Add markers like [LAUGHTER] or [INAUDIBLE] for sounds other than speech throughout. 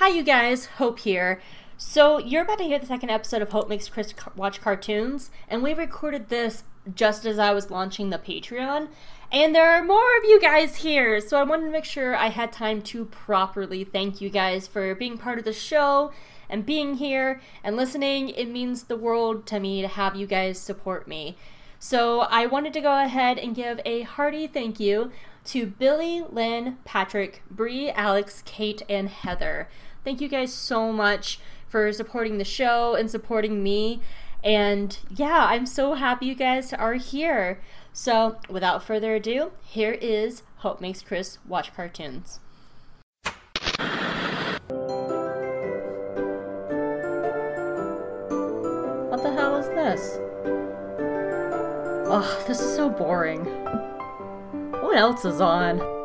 Hi, you guys. Hope here. So, you're about to hear the second episode of Hope Makes Chris Watch Cartoons, and we recorded this just as I was launching the Patreon. And there are more of you guys here, so I wanted to make sure I had time to properly thank you guys for being part of the show and being here and listening. It means the world to me to have you guys support me. So, I wanted to go ahead and give a hearty thank you to Billy, Lynn, Patrick, Bree, Alex, Kate, and Heather. Thank you guys so much for supporting the show and supporting me. And yeah, I'm so happy you guys are here. So, without further ado, here is Hope Makes Chris Watch Cartoons. What the hell is this? Oh, this is so boring. What else is on?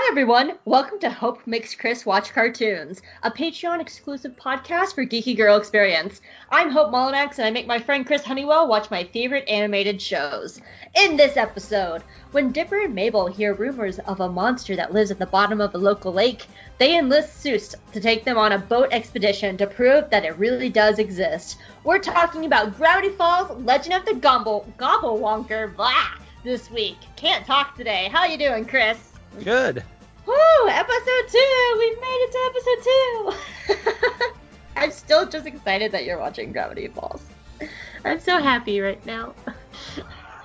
Hi everyone, welcome to Hope Makes Chris Watch Cartoons, a Patreon exclusive podcast for Geeky Girl Experience. I'm Hope Mullinax and I make my friend Chris Honeywell watch my favorite animated shows. In this episode, when Dipper and Mabel hear rumors of a monster that lives at the bottom of a local lake, they enlist Soos to take them on a boat expedition to prove that it really does exist. We're talking about Gravity Falls, Legend of the Gobble, Gobblewonker, blah, this week. Can't talk today. How you doing, Chris? Good. Woo! Episode two! We made it to episode two! [LAUGHS] I'm still just excited that you're watching Gravity Falls. I'm so happy right now. [LAUGHS]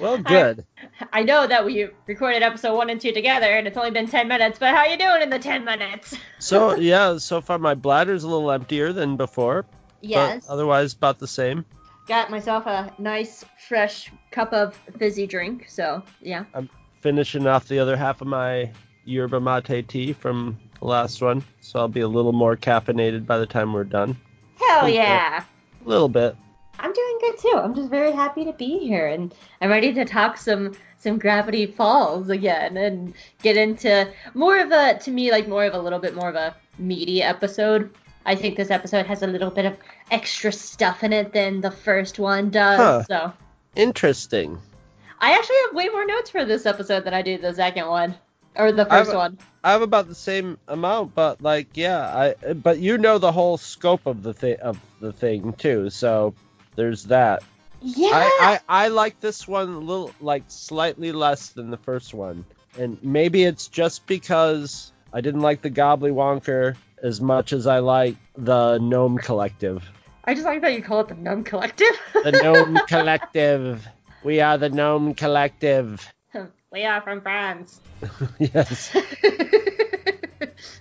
well, good. I, I, know that we recorded episode one and two together, and it's only been ten minutes. But how you doing in the ten minutes? so yeah, so far my bladder's a little emptier than before. Yes. otherwise, about the same. Got myself a nice, fresh cup of fizzy drink. So yeah. I'm finishing off the other half of my yerba mate tea from the last one, so I'll be a little more caffeinated by the time we're done. Hell a yeah! Bit. A little bit. I'm doing good too. I'm just very happy to be here, and I'm ready to talk some some Gravity Falls again, and get into more of a, to me, like more of a little bit more of a meaty episode. I think this episode has a little bit of extra stuff in it than the first one does. Huh. So interesting. I actually have way more notes for this episode than I do the second one or the first I have, one. I have about the same amount, but like, yeah, I but you know the whole scope of the thing of the thing too, so there's that. Yeah. I, I I like this one a little like slightly less than the first one, and maybe it's just because I didn't like the Gobblewonker as much as I like the Gnome Collective. I just like that you call it the Gnome Collective. the Gnome [LAUGHS] Collective. We are the Gnome Collective. [LAUGHS] we are from France. [LAUGHS] yes. [LAUGHS]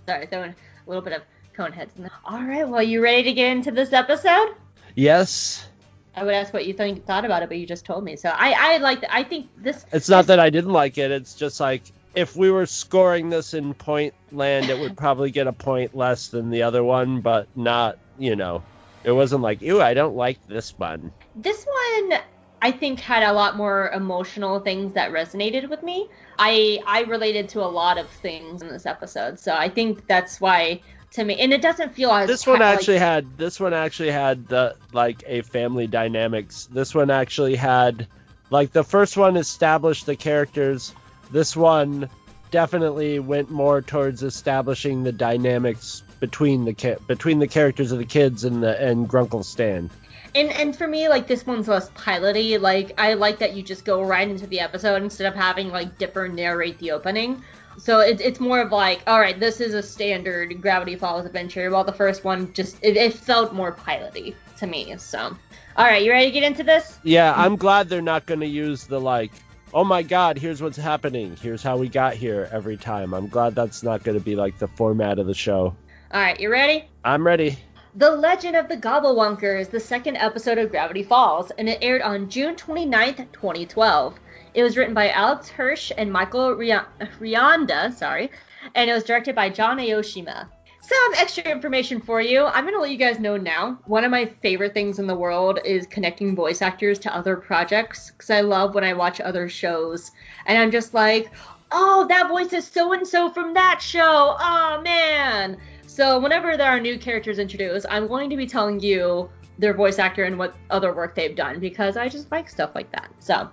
Sorry, throwing a little bit of cone heads in there. All right, well, you ready to get into this episode? Yes. I would ask what you think thought about it, but you just told me. So I, I like. I think this. It's not that I didn't like it. It's just like if we were scoring this in point land, it would probably get a point less than the other one, but not. You know, it wasn't like, ew, I don't like this one. This one, I think had a lot more emotional things that resonated with me. I I related to a lot of things in this episode, so I think that's why to me, and it doesn't feel as this one actually like, had this one actually had the like a family dynamics. This one actually had like the first one established the characters. This one definitely went more towards establishing the dynamics between the between the characters of the kids and the and Grunkle Stan and and for me like this one's less piloty. Like i like that you just go right into the episode instead of having like dipper narrate the opening. So it, it's more of like all right this is a standard gravity falls adventure while the first one just it, it felt more piloty to me so. All right you ready to get into this? Yeah i'm glad they're not going to use the like oh my god here's what's happening. Here's how we got here every time. I'm glad that's not going to be like the format of the show. All right you ready? I'm ready the Legend of the Gobblewonker is the second episode of Gravity Falls, and it aired on June 29th, 2012. It was written by Alex Hirsch and Michael Rianda, sorry, and it was directed by John Aoshima. Some extra information for you. I'm going to let you guys know now. One of my favorite things in the world is connecting voice actors to other projects because I love when I watch other shows and I'm just like, oh, that voice is so and so from that show. Oh, man. So whenever there are new characters introduced, I'm going to be telling you their voice actor and what other work they've done because I just like stuff like that. So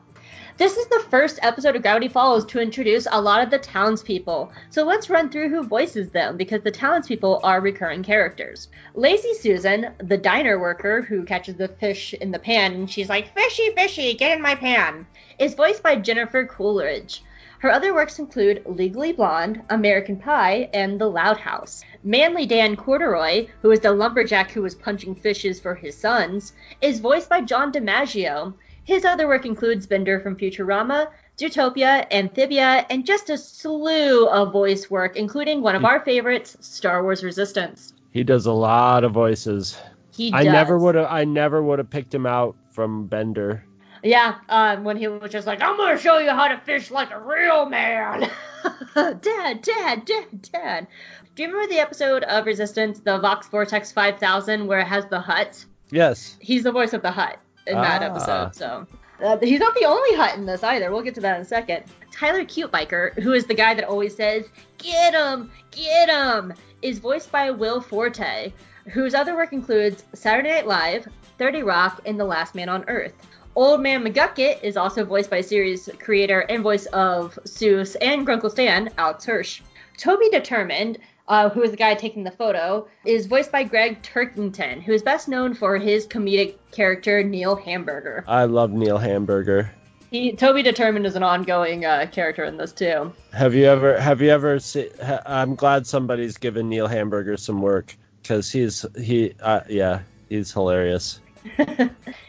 this is the first episode of Gravity Falls to introduce a lot of the townspeople. So let's run through who voices them because the townspeople are recurring characters. Lazy Susan, the diner worker who catches the fish in the pan and she's like, Fishy, fishy, get in my pan, is voiced by Jennifer Coolidge. Her other works include Legally Blonde, American Pie, and The Loud House. Manly Dan Corduroy, who is the lumberjack who was punching fishes for his sons, is voiced by John DiMaggio, his other work includes Bender from Futurama, Zootopia, Amphibia, and just a slew of voice work, including one of our favorites, Star Wars Resistance. He does a lot of voices. He does. I never would have. I never would have picked him out from Bender. Yeah, uh, when he was just like, I'm gonna show you how to fish like a real man. [LAUGHS] dad, dad, dad, dad. Do you remember the episode of Resistance, the Vox Vortex 5000, where it has the hut? Yes. He's the voice of the hut in that Ah. episode. So uh, he's not the only hut in this either. We'll get to that in a second. Tyler Cute Biker, who is the guy that always says "Get him, get him," is voiced by Will Forte, whose other work includes Saturday Night Live, 30 Rock, and The Last Man on Earth. Old Man McGucket is also voiced by series creator and voice of Soos and Grunkle Stan, Alex Hirsch. Toby Determined, uh, who is the guy taking the photo, is voiced by Gregg Turkington, who is best known for his comedic character Neil Hamburger. I love Neil Hamburger. He Toby Determined is an ongoing uh, character in this too. Have you ever? Have you ever seen? Ha, I'm glad somebody's given Neil Hamburger some work because he's he. Uh, yeah, he's hilarious.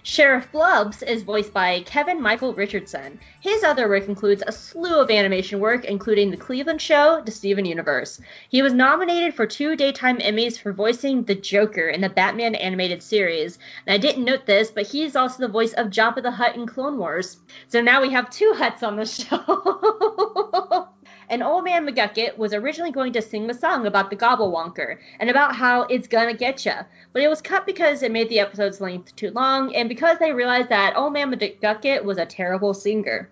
Sheriff Blubs is voiced by Kevin Michael Richardson. His other work includes a slew of animation work, including The Cleveland Show, The Steven Universe. He was nominated for two daytime Emmys for voicing the Joker in the Batman animated series. And I didn't note this, but he's also the voice of Jabba the Hutt in Clone Wars. So now we have two Hutts on the [LAUGHS] show. And Old Man McGucket was originally going to sing the song about the Gobblewonker and about how it's gonna get ya, but it was cut because it made the episode's length too long and because they realized that Old Man McGucket was a terrible singer.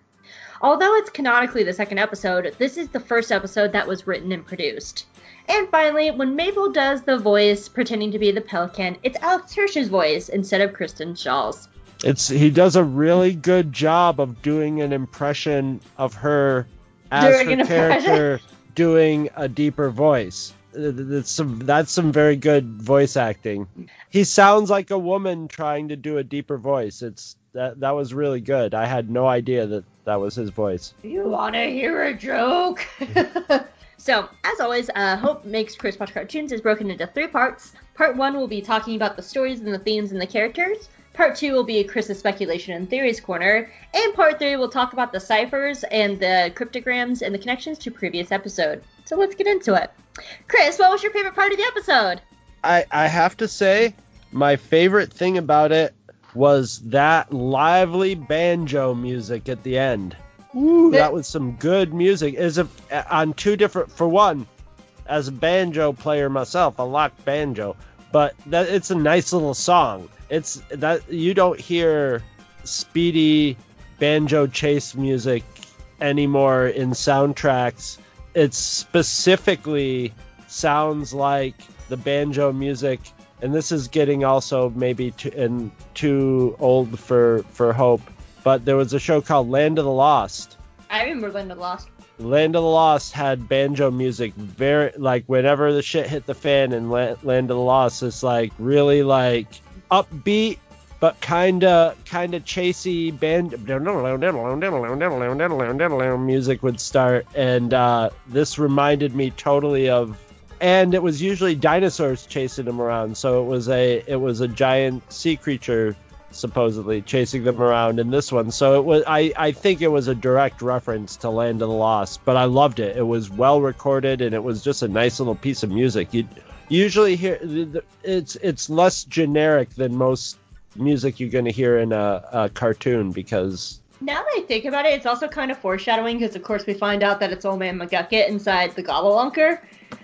Although it's canonically the second episode, this is the first episode that was written and produced. And finally, when Mabel does the voice pretending to be the pelican, it's Alex Hirsch's voice instead of Kristen Schaal's. It's he does a really good job of doing an impression of her as Doing her character doing a deeper voice. That's some that's some very good voice acting. He sounds like a woman trying to do a deeper voice. It's that that was really good. I had no idea that that was his voice. You want to hear a joke? [LAUGHS] so, as always, uh, Hope Makes Chris Watch Cartoons is broken into three parts. Part one will be talking about the stories and the themes and the characters. Part two will be Chris's speculation and theories corner. And part three will talk about the ciphers and the cryptograms and the connections to previous episode. So let's get into it. Chris, what was your favorite part of the episode? I I have to say my favorite thing about it was that lively banjo music at the end. Ooh, that was some good music. Is a uh, on two different for one, as a banjo player myself, a locked banjo, but that it's a nice little song. It's that you don't hear speedy banjo chase music anymore in soundtracks. It specifically sounds like the banjo music and this is getting also maybe too, and too old for for hope but there was a show called land of the lost I remember Land of the Lost. Land of the lost had banjo music very like whenever the shit hit the fan La- land of the lost it's like really like upbeat but kind of kind of chasey band music would start and uh, this reminded me totally of and it was usually dinosaurs chasing them around so it was a it was a giant sea creature supposedly chasing them around in this one. So it was i i think it was a direct reference to land of the lost but i loved it. It was well recorded and it was just a nice little piece of music. You usually hear it's it's less generic than most music you're going to hear in a, a cartoon because Now that I think about it, it's also kind of foreshadowing because, of course, we find out that it's Old Man McGucket inside the Gobblewonker.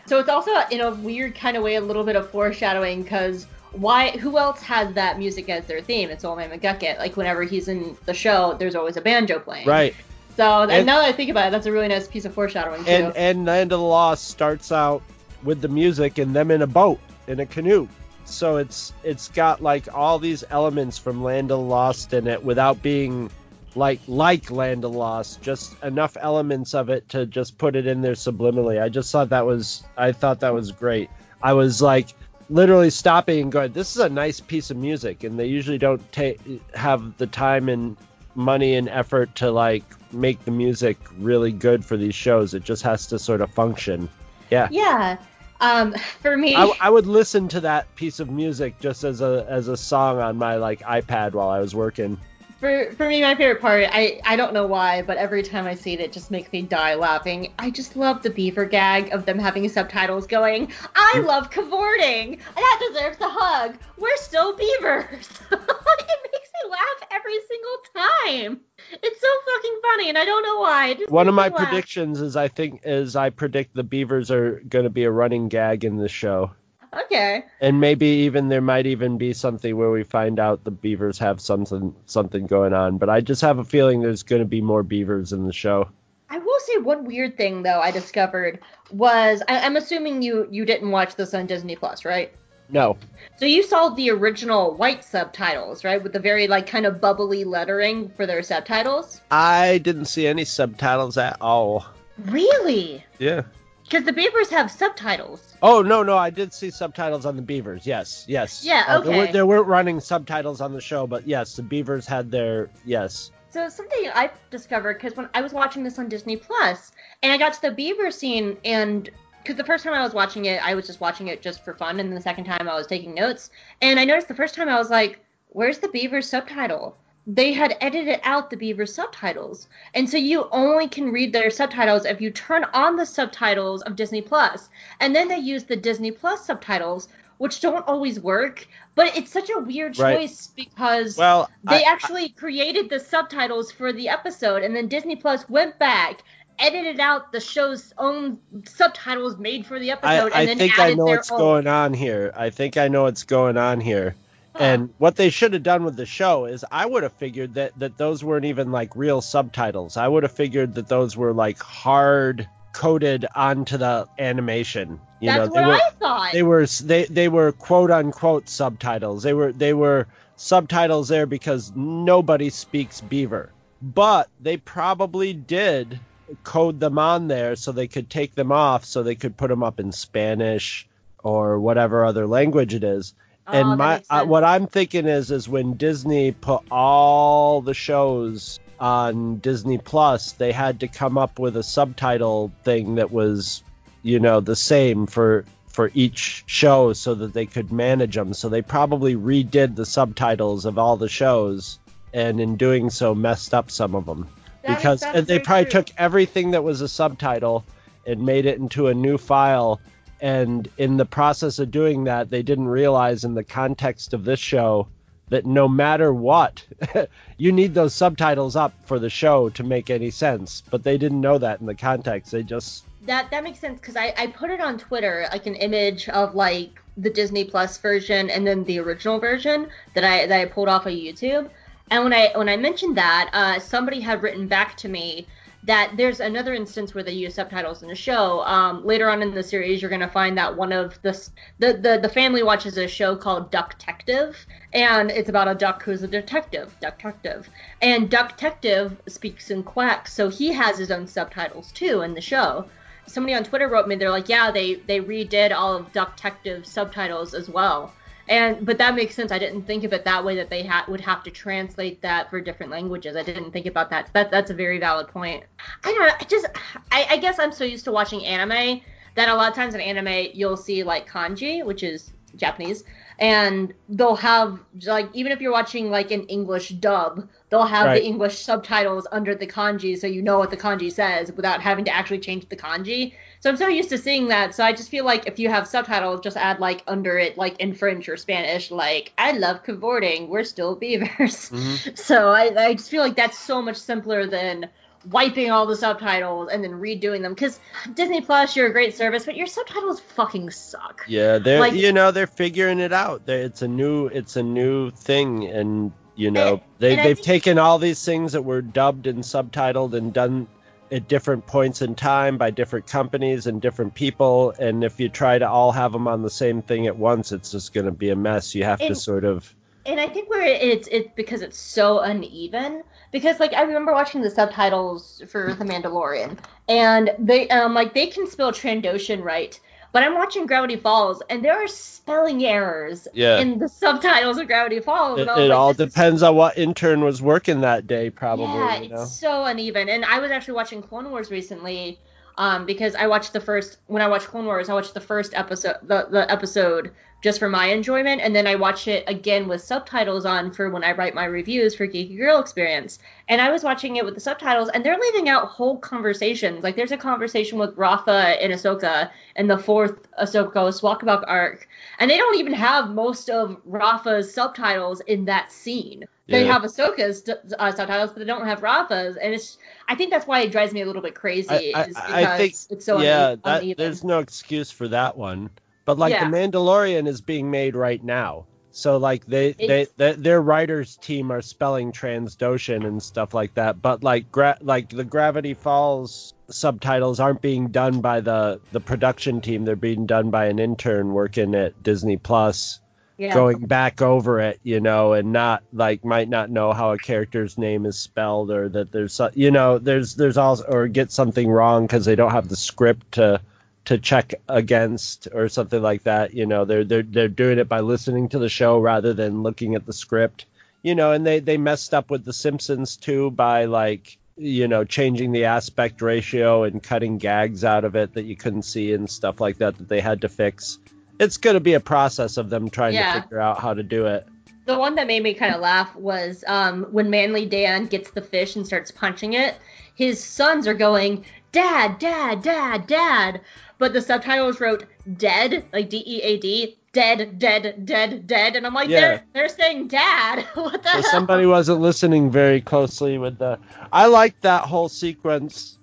So it's also, in a weird kind of way, a little bit of foreshadowing because why? Who else has that music as their theme? It's Old Man McGucket. Like whenever he's in the show, there's always a banjo playing. right So and, And- now that I think about it, that's a really nice piece of foreshadowing too. and and land of the lost starts out with the music and them in a boat in a canoe. So it's it's got like all these elements from Land of the Lost in it without being like like Land of the Lost, just enough elements of it to just put it in there subliminally. I just thought that was I thought that was great. I was like literally stopping and going, "This is a nice piece of music," and they usually don't take have the time and money and effort to like make the music really good for these shows. It just has to sort of function. Yeah. Yeah. Um, for me, I, I would listen to that piece of music just as a as a song on my like iPad while I was working. For for me, my favorite part, I I don't know why, but every time I see it, it just makes me die laughing. I just love the beaver gag of them having subtitles going. I mm. love cavorting. That deserves a hug. We're still beavers. [LAUGHS] it makes me laugh every single time. It's so fucking funny, and I don't know why. One of my laugh. predictions is I think is I predict the beavers are going to be a running gag in the show. [LAUGHS] Okay. And maybe even there might even be something where we find out the beavers have something something going on, but I just have a feeling there's going to be more beavers in the show. I will say one weird thing though I discovered was I, I'm assuming you you didn't watch this on Disney Plus, right? No. So you saw the original white subtitles, right, with the very like kind of bubbly lettering for their subtitles. I didn't see any subtitles at all. Really? Yeah. Because the Beavers have subtitles. Oh no no I did see subtitles on the Beavers yes yes Yeah, Uh, there, okay. were, there weren't running subtitles on the show but yes the Beavers had their yes So something I discovered because when I was watching this on Disney Plus, and I got to the beaver scene, and because the first time I was watching it, I was just watching it just for fun, and the second time I was taking notes, and I noticed the first time I was like, "Where's the beaver subtitle?" They had edited out the beaver subtitles, and so you only can read their subtitles if you turn on the subtitles of Disney Plus, and then they use the Disney Plus subtitles. Which don't always work, but it's such a weird Right. choice because well they I- actually created the subtitles for the episode, and then Disney Plus went back, edited out the show's own subtitles made for the episode, and then I, I and then think added I think I know what's own. going on here. I think I know what's going on here. And what they should have done with the show is I would have figured that that those weren't even like real subtitles. I would have figured that those were like hard coded onto the animation. You That's know, they what were I thought. they were they they were quote unquote subtitles. They were they were subtitles there because nobody speaks beaver. But they probably did code them on there so they could take them off so they could put them up in Spanish or whatever other language it is. Oh, and that my uh, what I'm thinking is is when Disney put all the shows on Disney Plus, they had to come up with a subtitle thing that was, you know, the same for for each show so that they could manage them. So they probably redid the subtitles of all the shows and in doing so messed up some of them That because they probably true. took everything that was a subtitle and made it into a new file and in the process of doing that they didn't realize in the context of this show that no matter what [LAUGHS] you need those subtitles up for the show to make any sense but they didn't know that in the context they just That that makes sense because I, I put it on Twitter like an image of like the Disney Plus version and then the original version that I that I pulled off of YouTube. And when I when I mentioned that, uh, somebody had written back to me that there's another instance where they use subtitles in the show. Um, later on in the series, you're gonna find that one of the the the, the family watches a show called Duck Detective, and it's about a duck who's a detective, Duck Detective, and Duck Detective speaks in Quack, so he has his own subtitles too in the show somebody on Twitter wrote me. They're like, yeah, they they redid all of Duck Detective subtitles as well. And but that makes sense. I didn't think of it that way. That they ha- would have to translate that for different languages. I didn't think about that. That that's a very valid point. I don't know. I just I, I guess I'm so used to watching anime that a lot of times in anime you'll see like kanji, which is Japanese, and they'll have like even if you're watching like an English dub, they'll have Right. the English subtitles under the kanji so you know what the kanji says without having to actually change the kanji. So I'm so used to seeing that. So I just feel like if you have subtitles, just add like under it, like in French or Spanish, like I love cavorting. We're still beavers. [LAUGHS] Mm-hmm. So I, I just feel like that's so much simpler than wiping all the subtitles and then redoing them. Because Disney Plus, you're a great service, but your subtitles fucking suck. yeah they're Like- you know they're figuring it out they it's a new it's a new thing and you know And- they, and they've think- taken all these things that were dubbed and subtitled and done at different points in time by different companies and different people. And if you try to all have them on the same thing at once, it's just going to be a mess. You have And- to sort of. and I think where it's it's because it's so uneven. Because like I remember watching the subtitles for The Mandalorian, and they um like they can spell Trandoshan right, but I'm watching Gravity Falls, and there are spelling errors Yeah. in the subtitles of Gravity Falls. It, and I was it like, all this is- depends on what intern was working that day, probably. Yeah, you know? it's so uneven. And I was actually watching Clone Wars recently, um, because I watched the first when I watched Clone Wars, I watched the first episode the, the episode just for my enjoyment, and then I watch it again with subtitles on for when I write my reviews for Geeky Girl Experience. And I was watching it with the subtitles, and they're leaving out whole conversations. Like there's a conversation with Rafa and Ahsoka in the fourth Ahsoka Swakabok arc, and they don't even have most of Rafa's subtitles in that scene. They Yeah. have Ahsoka's uh, subtitles, but they don't have Rafa's, and it's. I think that's why it drives me a little bit crazy. I, is I, think, it's so yeah, une- that, there's no excuse for that one. But like Yeah. the Mandalorian is being made right now, so like they they, they their writers team are spelling Transdoshan and stuff like that. But like gra- like the Gravity Falls subtitles aren't being done by the the production team; they're being done by an intern working at Disney Plus. yeah. going back over it, you know, and not like might not know how a character's name is spelled or that there's you know there's there's also or get something wrong because they don't have the script to to check against or something like that. You know, they're they're they're doing it by listening to the show rather than looking at the script. You know, and they they messed up with the Simpsons too by like you know changing the aspect ratio and cutting gags out of it that you couldn't see and stuff like that that they had to fix it's going to be a process of them trying Yeah. to figure out how to do it. The one that made me kind of laugh was um, when Manly Dan gets the fish and starts punching it. His sons are going, "Dad, Dad, Dad, Dad," but the subtitles wrote "dead," like D E A D, dead, dead, dead, dead, and I'm like, Yeah. they're they're saying "dad." [LAUGHS] what the So hell? somebody wasn't listening very closely with the. I like that whole sequence.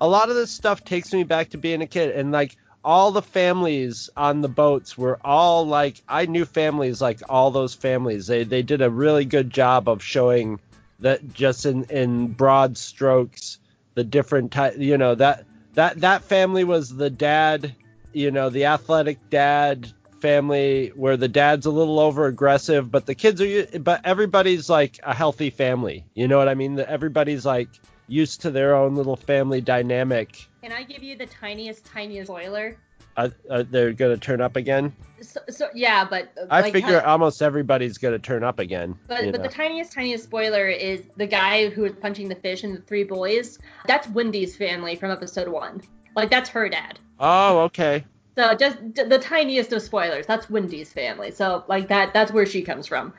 A lot of this stuff takes me back to being a kid, and like all the families on the boats were all like I knew families like all those families. They they did a really good job of showing that just in in broad strokes the different type. You know that that that family was the dad. You know the athletic dad family where the dad's a little over aggressive but the kids are but everybody's like a healthy family you know what i mean everybody's like used to their own little family dynamic Can I give you the tiniest, tiniest spoiler? Uh, uh, they're gonna turn up again So, so yeah, but uh, i like, figure how- almost everybody's gonna turn up again But but know. the tiniest tiniest spoiler is the guy who was punching the fish and the three boys. That's Wendy's family from episode one. Like that's her dad. oh okay So just the tiniest of spoilers. That's Wendy's family. So like that that's where she comes from.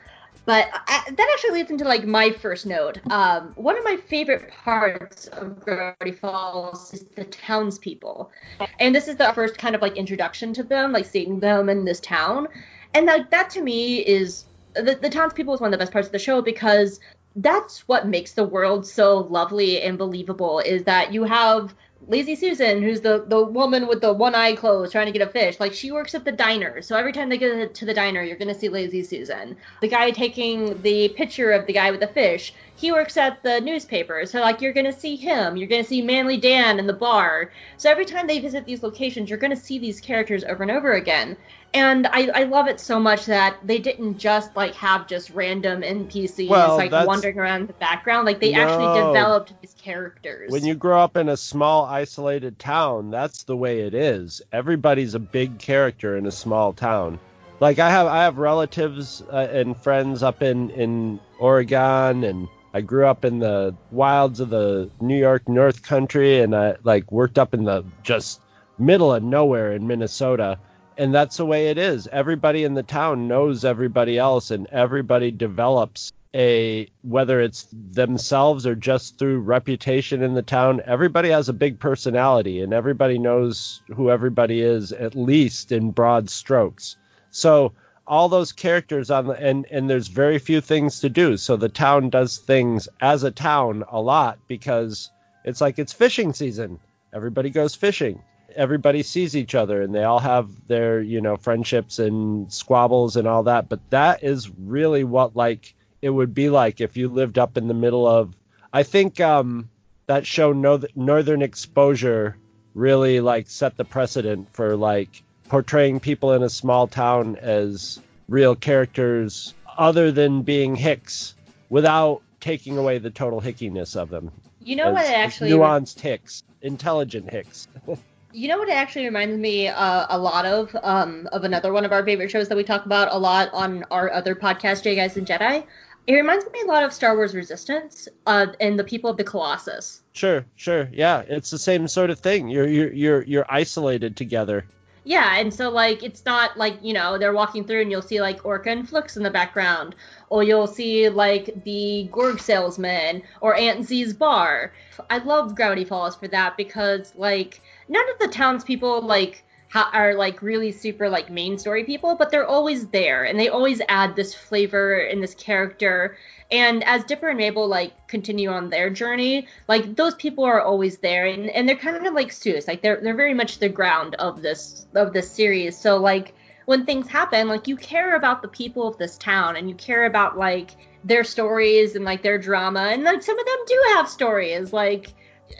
But I, that actually leads into like my first note. Um, one of my favorite parts of Gravity Falls is the townspeople, and this is the first kind of like introduction to them, like seeing them in this town, and that that to me is the, the townspeople is one of the best parts of the show because that's what makes the world so lovely and believable. Is that you have Lazy Susan, who's the the woman with the one eye closed trying to get a fish. Like she works at the diner, so every time they go to the diner, you're gonna see Lazy Susan. The guy taking the picture of the guy with the fish, he works at the newspaper, so like you're gonna see him. You're gonna see Manly Dan in the bar. So every time they visit these locations, you're gonna see these characters over and over again. And I, I love it so much that they didn't just like have just random NPCs Well, like that's- wandering around in the background. Like they actually developed these characters. when you grow up in a small isolated town that's the way it is everybody's a big character in a small town like i have i have relatives uh, and friends up in in oregon and i grew up in the wilds of the new york north country and i like worked up in the just middle of nowhere in minnesota and that's the way it is. Everybody in the town knows everybody else and everybody develops a whether it's themselves or just through reputation in the town everybody has a big personality and everybody knows who everybody is at least in broad strokes. So all those characters on the and and there's very few things to do. So the town does things as a town a lot because it's like it's fishing season. Everybody goes fishing everybody sees each other and they all have their you know friendships and squabbles and all that but that is really what like it would be like if you lived up in the middle of i think um that show Northern Exposure really like set the precedent for like portraying people in a small town as real characters other than being hicks without taking away the total hickiness of them. You know as, what it actually nuanced hicks, intelligent hicks. [LAUGHS] You know what it actually reminds me uh, a lot of um, of another one of our favorite shows that we talk about a lot on our other podcast, J Guys and Jedi. It reminds me a lot of Star Wars Resistance uh, and the people of the Colossus. Sure, sure, yeah, it's the same sort of thing. You're you're you're you're isolated together. Yeah, and so like it's not like you know they're walking through and you'll see like Orka and Flix in the background, or you'll see like the Gorg salesman or Aunt Z's bar. I love Gravity Falls for that because like none of the townspeople like ha- are like really super like main story people, but they're always there and they always add this flavor and this character. And as Dipper and Mabel like continue on their journey, like those people are always there and, and they're kind of like Soos. Like they're they're very much the ground of this of this series. So like when things happen, like you care about the people of this town and you care about like their stories and like their drama and like some of them do have stories. Like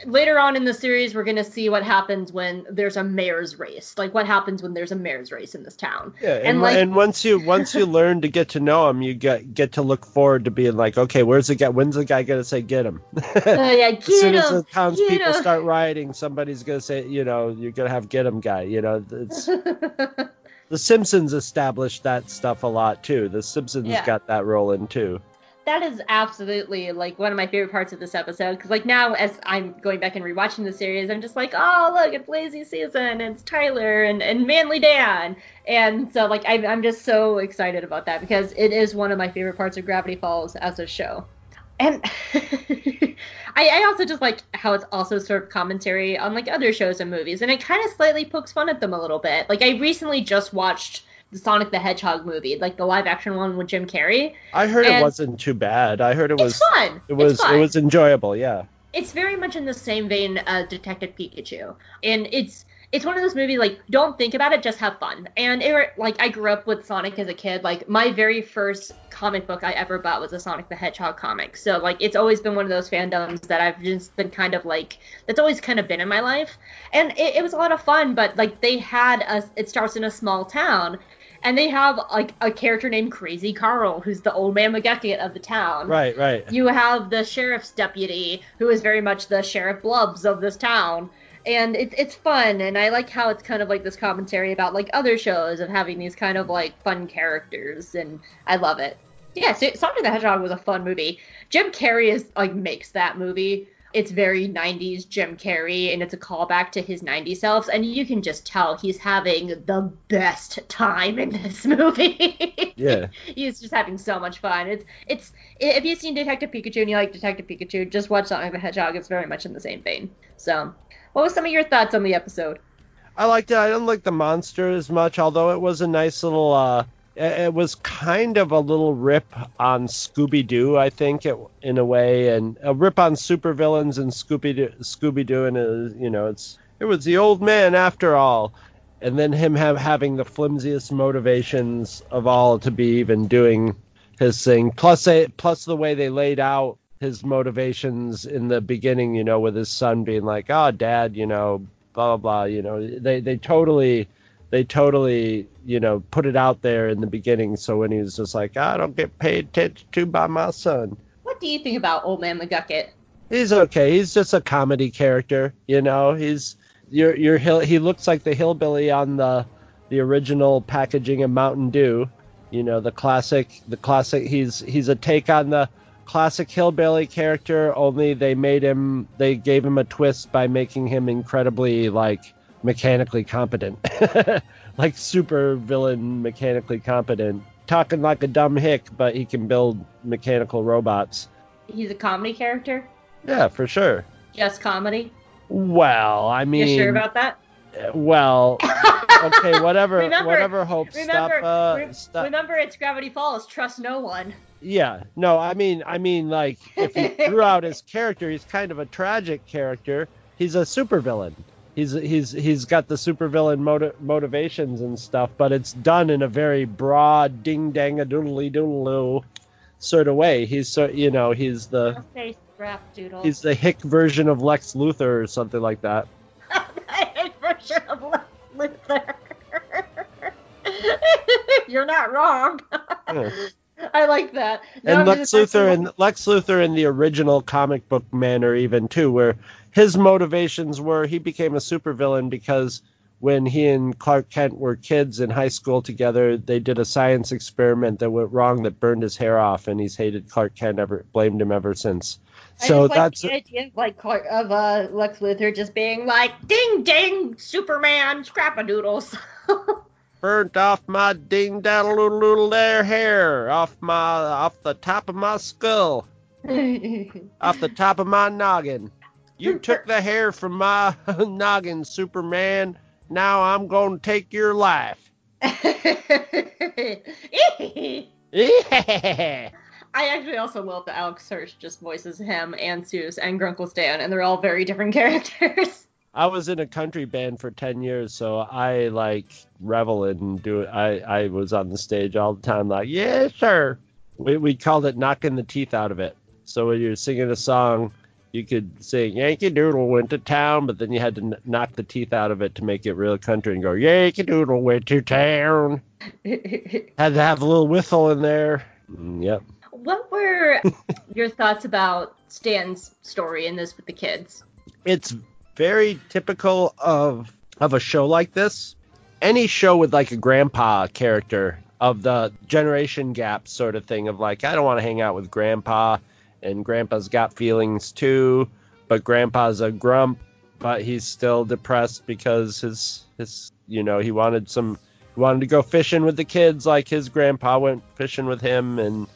later on in the series we're going to see what happens when there's a mayor's race like what happens when there's a mayor's race in this town Yeah, and, And, like- and once you once you learn to get to know him, you get get to look forward to being like, okay, where's the guy? When's the guy gonna say get him? [LAUGHS] uh, yeah as soon get as the townspeople start rioting, somebody's gonna say, you know, you're gonna have get him guy. You know, it's [LAUGHS] the Simpsons established that stuff a lot too. The Simpsons Yeah. got that rolling too. That is absolutely like one of my favorite parts of this episode because like now as i'm going back and rewatching the series i'm just like oh look it's lazy Susan, and it's tyler and, and manly dan. And so like I'm, I'm just so excited about that because it is one of my favorite parts of gravity falls as a show. And [LAUGHS] I, I also just like how it's also sort of commentary on like other shows and movies and it kind of slightly pokes fun at them a little bit. Like i recently just watched the sonic the hedgehog movie like the live action one with jim carrey I heard it wasn't too bad. I heard it was it's fun it was it's fun. it was enjoyable. Yeah. it's very much in the same vein as Detective Pikachu, and it's it's one of those movies like don't think about it, just have fun. And it, like I grew up with Sonic as a kid. Like my very first comic book I ever bought was a Sonic the Hedgehog comic. So like it's always been one of those fandoms that I've just been kind of like that's always kind of been in my life, and it, it was a lot of fun. But like they had a it starts in a small town. And they have like a character named Crazy Carl, who's the old man McGucket of the town Right. Right. you have the sheriff's deputy who is very much the sheriff blubs of this town and it's it's fun and i like how it's kind of like this commentary about like other shows of having these kind of like fun characters and i love it yeah so sonic the hedgehog was a fun movie jim carrey is like makes that movie it's very 90s Jim Carrey, and it's a callback to his 90s selves, and you can just tell he's having the best time in this [LAUGHS] movie. Yeah. he's just having so much fun. It's it's if you've seen Detective Pikachu and you like Detective Pikachu, just watch Sonic the Hedgehog. It's very much in the same vein. So, what was some of your thoughts on the episode? I liked it. I didn't like the monster as much, although it was a nice little. uh it it was kind of a little rip on Scooby Doo, I think, it, in a way, and a rip on supervillains and Scooby Doo. And uh, you know, it's it was the old man after all, and then him have, having the flimsiest motivations of all to be even doing his thing. Plus, plus the way they laid out his motivations in the beginning, you know, with his son being like, "Oh, Dad, you know, blah blah blah," you know, they they totally they totally you know put it out there in the beginning. So when he was just like, "I don't get paid attention to by my son," What do you think about Old Man McGucket? he's okay. He's just a comedy character, you know. He's your your hill. He looks like the hillbilly on the the original packaging of Mountain Dew. You know, the classic. The classic. He's he's a take on the classic hillbilly character. Only they made him. They gave him a twist by making him incredibly like mechanically competent, [LAUGHS] like super villain mechanically competent. Talking like a dumb hick, but he can build mechanical robots. He's a comedy character. Yeah, for sure. Just comedy. Well, I mean, you sure about that? well, okay, [LAUGHS] whatever, Remember- whatever. Hope, Remember, stop, uh, re- stop. remember, it's Gravity Falls. Trust no one. Yeah, no, I mean, I mean, like, if he [LAUGHS] threw out his character, he's kind of a tragic character. He's a supervillain. He's he's he's got the supervillain moti- motivations and stuff, but it's done in a very broad, ding dang a doodly doodle sort of way. He's so you know he's the. He's the hick version of Lex Luthor or something like that. [LAUGHS] a version of Lex Luthor. [LAUGHS] You're not wrong. Yeah. [LAUGHS] I like that. And I'm Lex just Luthor and Lex Luthor in the original comic book manner even too, where his motivations were he became a supervillain because when he and Clark Kent were kids in high school together, they did a science experiment that went wrong that burned his hair off, and he's hated Clark Kent ever blamed him ever since. I So just like that's the idea of like Clark, of uh, Lex Luthor just being like, "Ding ding, Superman, scrapadoodles." [LAUGHS] burnt off my ding daddle little little there hair off my off the top of my skull. [LAUGHS] off the top of my noggin. You took the hair from my [LAUGHS] noggin, Superman. Now I'm to take your life. [LAUGHS] I actually also love that Alex Hirsch just voices him and Soos and Grunkle Stan, and they're all very different characters. I was in a country band for 10 years, so I like revel in do it. I, I was on the stage all the time, like, "Yeah, sir. We, we called it knocking the teeth out of it. So when you're singing a song, you could sing Yankee Doodle went to town, but then you had to kn- knock the teeth out of it to make it real country and go Yankee Doodle went to town. [LAUGHS] Had to have a little whistle in there. Mm, yep. what were [LAUGHS] your thoughts about Stan's story in this with the kids? it's very typical of of a show like this. Any show with like a grandpa character of the generation gap sort of thing of like I don't want to hang out with grandpa and grandpa's got feelings too, but grandpa's a grump, but he's still depressed because his his you know, he wanted some he wanted to go fishing with the kids like his grandpa went fishing with him and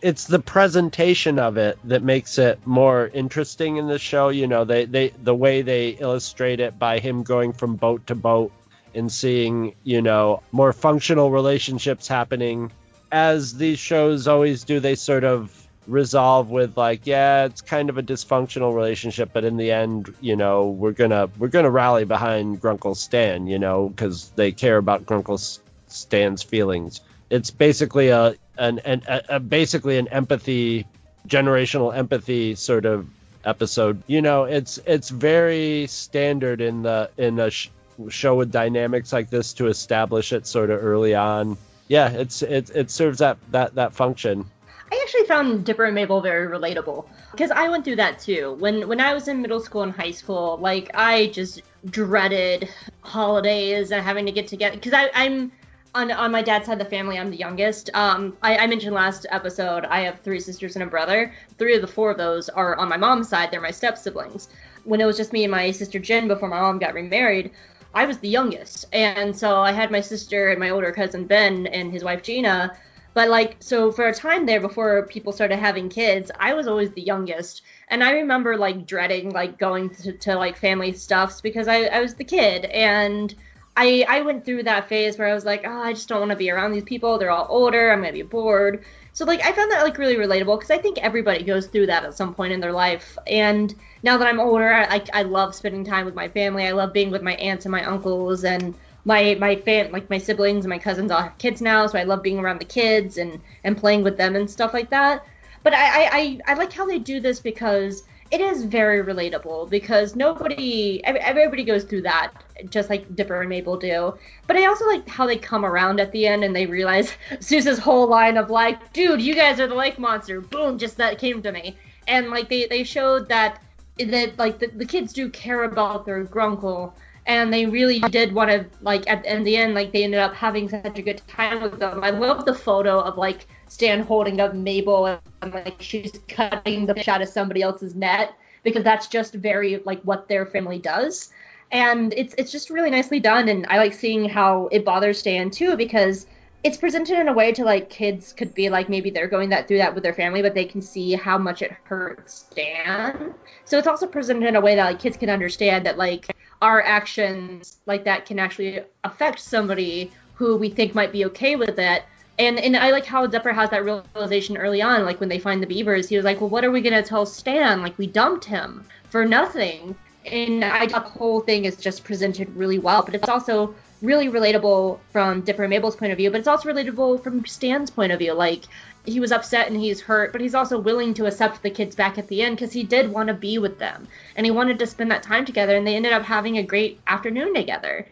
it's the presentation of it that makes it more interesting in the show. You know, they, they the way they illustrate it by him going from boat to boat and seeing, you know, more functional relationships happening. As these shows always do, they sort of resolve with like, yeah, it's kind of a dysfunctional relationship, but in the end, you know, we're gonna we're gonna rally behind Grunkle Stan, you know, because they care about Grunkle Stan's feelings. It's basically a an, an a, a basically an empathy generational empathy sort of episode. You know, it's it's very standard in the in a sh- show with dynamics like this to establish it sort of early on. Yeah, it's it it serves that that that function. I actually found Dipper and Mabel very relatable because I went through that too. When when I was in middle school and high school, like I just dreaded holidays and having to get together because I'm on on my dad's side of the family. I'm the youngest. Um, I, I mentioned last episode I have three sisters and a brother. Three of the four of those are on my mom's side. They're my step siblings. When it was just me and my sister Jen before my mom got remarried, I was the youngest, and so I had my sister and my older cousin Ben and his wife Gina. But like, so for a time there, before people started having kids, I was always the youngest, and I remember like dreading like going to, to like family stuffs because I, I was the kid, and I I went through that phase where I was like, oh, I just don't want to be around these people. They're all older. I'm gonna be bored. So like, I found that like really relatable because I think everybody goes through that at some point in their life. And now that I'm older, I I, love spending time with my family. I love being with my aunts and my uncles and my my fam like my siblings and my cousins all have kids now, so I love being around the kids and and playing with them and stuff like that. But I I, I, I like how they do this because it is very relatable because nobody everybody goes through that just like Dipper and Mabel do. But I also like how they come around at the end and they realize [LAUGHS] Soos's whole line of like, dude, you guys are the lake monster. Boom, just that came to me. And like they they showed that that like the, the kids do care about their grunkle and they really did want to like at, in the end like they ended up having such a good time with them i love the photo of like stan holding up mabel and like she's cutting the fish out of somebody else's net because that's just very like what their family does and it's it's just really nicely done and i like seeing how it bothers stan too because it's presented in a way to like kids could be like maybe they're going that through that with their family but they can see how much it hurts stan so it's also presented in a way that like kids can understand that like our actions like that can actually affect somebody who we think might be okay with it. And and I like how Dipper has that realization early on, like when they find the beavers, he was like, Well, what are we gonna tell Stan? Like we dumped him for nothing. And I thought the whole thing is just presented really well, but it's also really relatable from Dipper and Mabel's point of view, but it's also relatable from Stan's point of view. Like he was upset and he's hurt, but he's also willing to accept the kids back at the end because he did want to be with them and he wanted to spend that time together, and they ended up having a great afternoon together.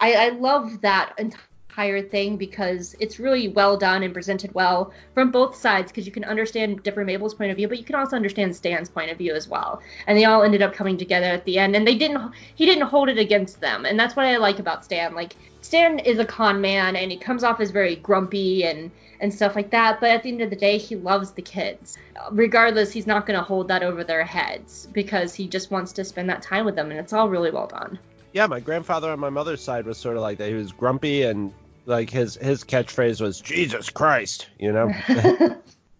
I, I love that entire thing because it's really well done and presented well from both sides because you can understand Dipper Mabel's point of view, but you can also understand Stan's point of view as well. And they all ended up coming together at the end, and they didn't. He didn't hold it against them, and that's what I like about Stan. Like Stan is a con man, and he comes off as very grumpy and and stuff like that. But at the end of the day, he loves the kids. Regardless, he's not going to hold that over their heads because he just wants to spend that time with them, and it's all really well done. Yeah, my grandfather on my mother's side was sort of like that. He was grumpy and like his his catchphrase was Jesus Christ, you know. [LAUGHS]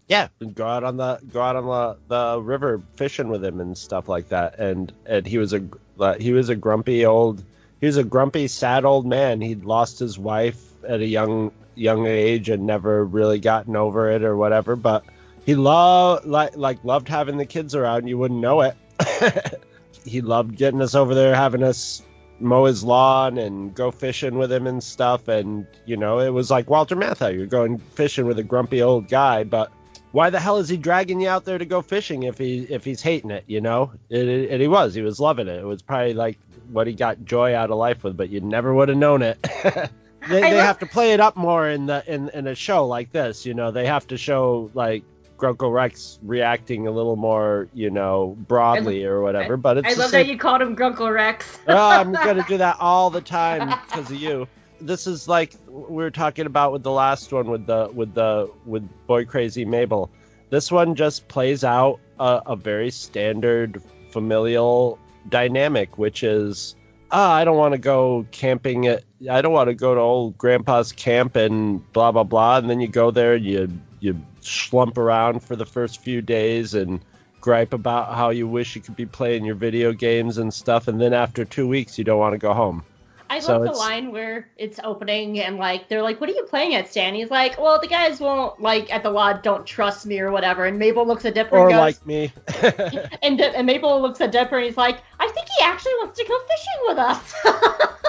yeah, go out on the go out on the, the river fishing with him and stuff like that. And and he was a uh, he was a grumpy old he was a grumpy sad old man. He'd lost his wife at a young young age and never really gotten over it or whatever. But he loved like like loved having the kids around. You wouldn't know it. [LAUGHS] he loved getting us over there, having us mow his lawn and go fishing with him and stuff. And, you know, it was like Walter Matthau. You're going fishing with a grumpy old guy, but why the hell is he dragging you out there to go fishing if he if he's hating it, you know? It, it, and he was. He was loving it. It was probably like what he got joy out of life with, but you never would have known it. [LAUGHS] they, they love- have to play it up more in the in, in a show like this, you know. They have to show like Grunkle Rex reacting a little more, you know, broadly or whatever. But it's I love that you called him Grunkle Rex. oh, I'm [LAUGHS] gonna do that all the time because of you. This is like we were talking about with the last one with the with the with Boy Crazy Mabel. This one just plays out a, a very standard familial dynamic, which is ah, I don't want to go camping at I don't want to go to old grandpa's camp and blah blah blah and then you go there and you you slump around for the first few days and gripe about how you wish you could be playing your video games and stuff and then after 2 weeks you don't want to go home. I so love the line where it's opening and like they're like, "What are you playing at, Stan?" He's like, "Well, the guys won't like at the lodge don't trust me or whatever." And Mabel looks at Dipper or and goes, like me. [LAUGHS] and, and Mabel looks at Dipper and he's like, "I think he actually wants to go fishing with us." [LAUGHS]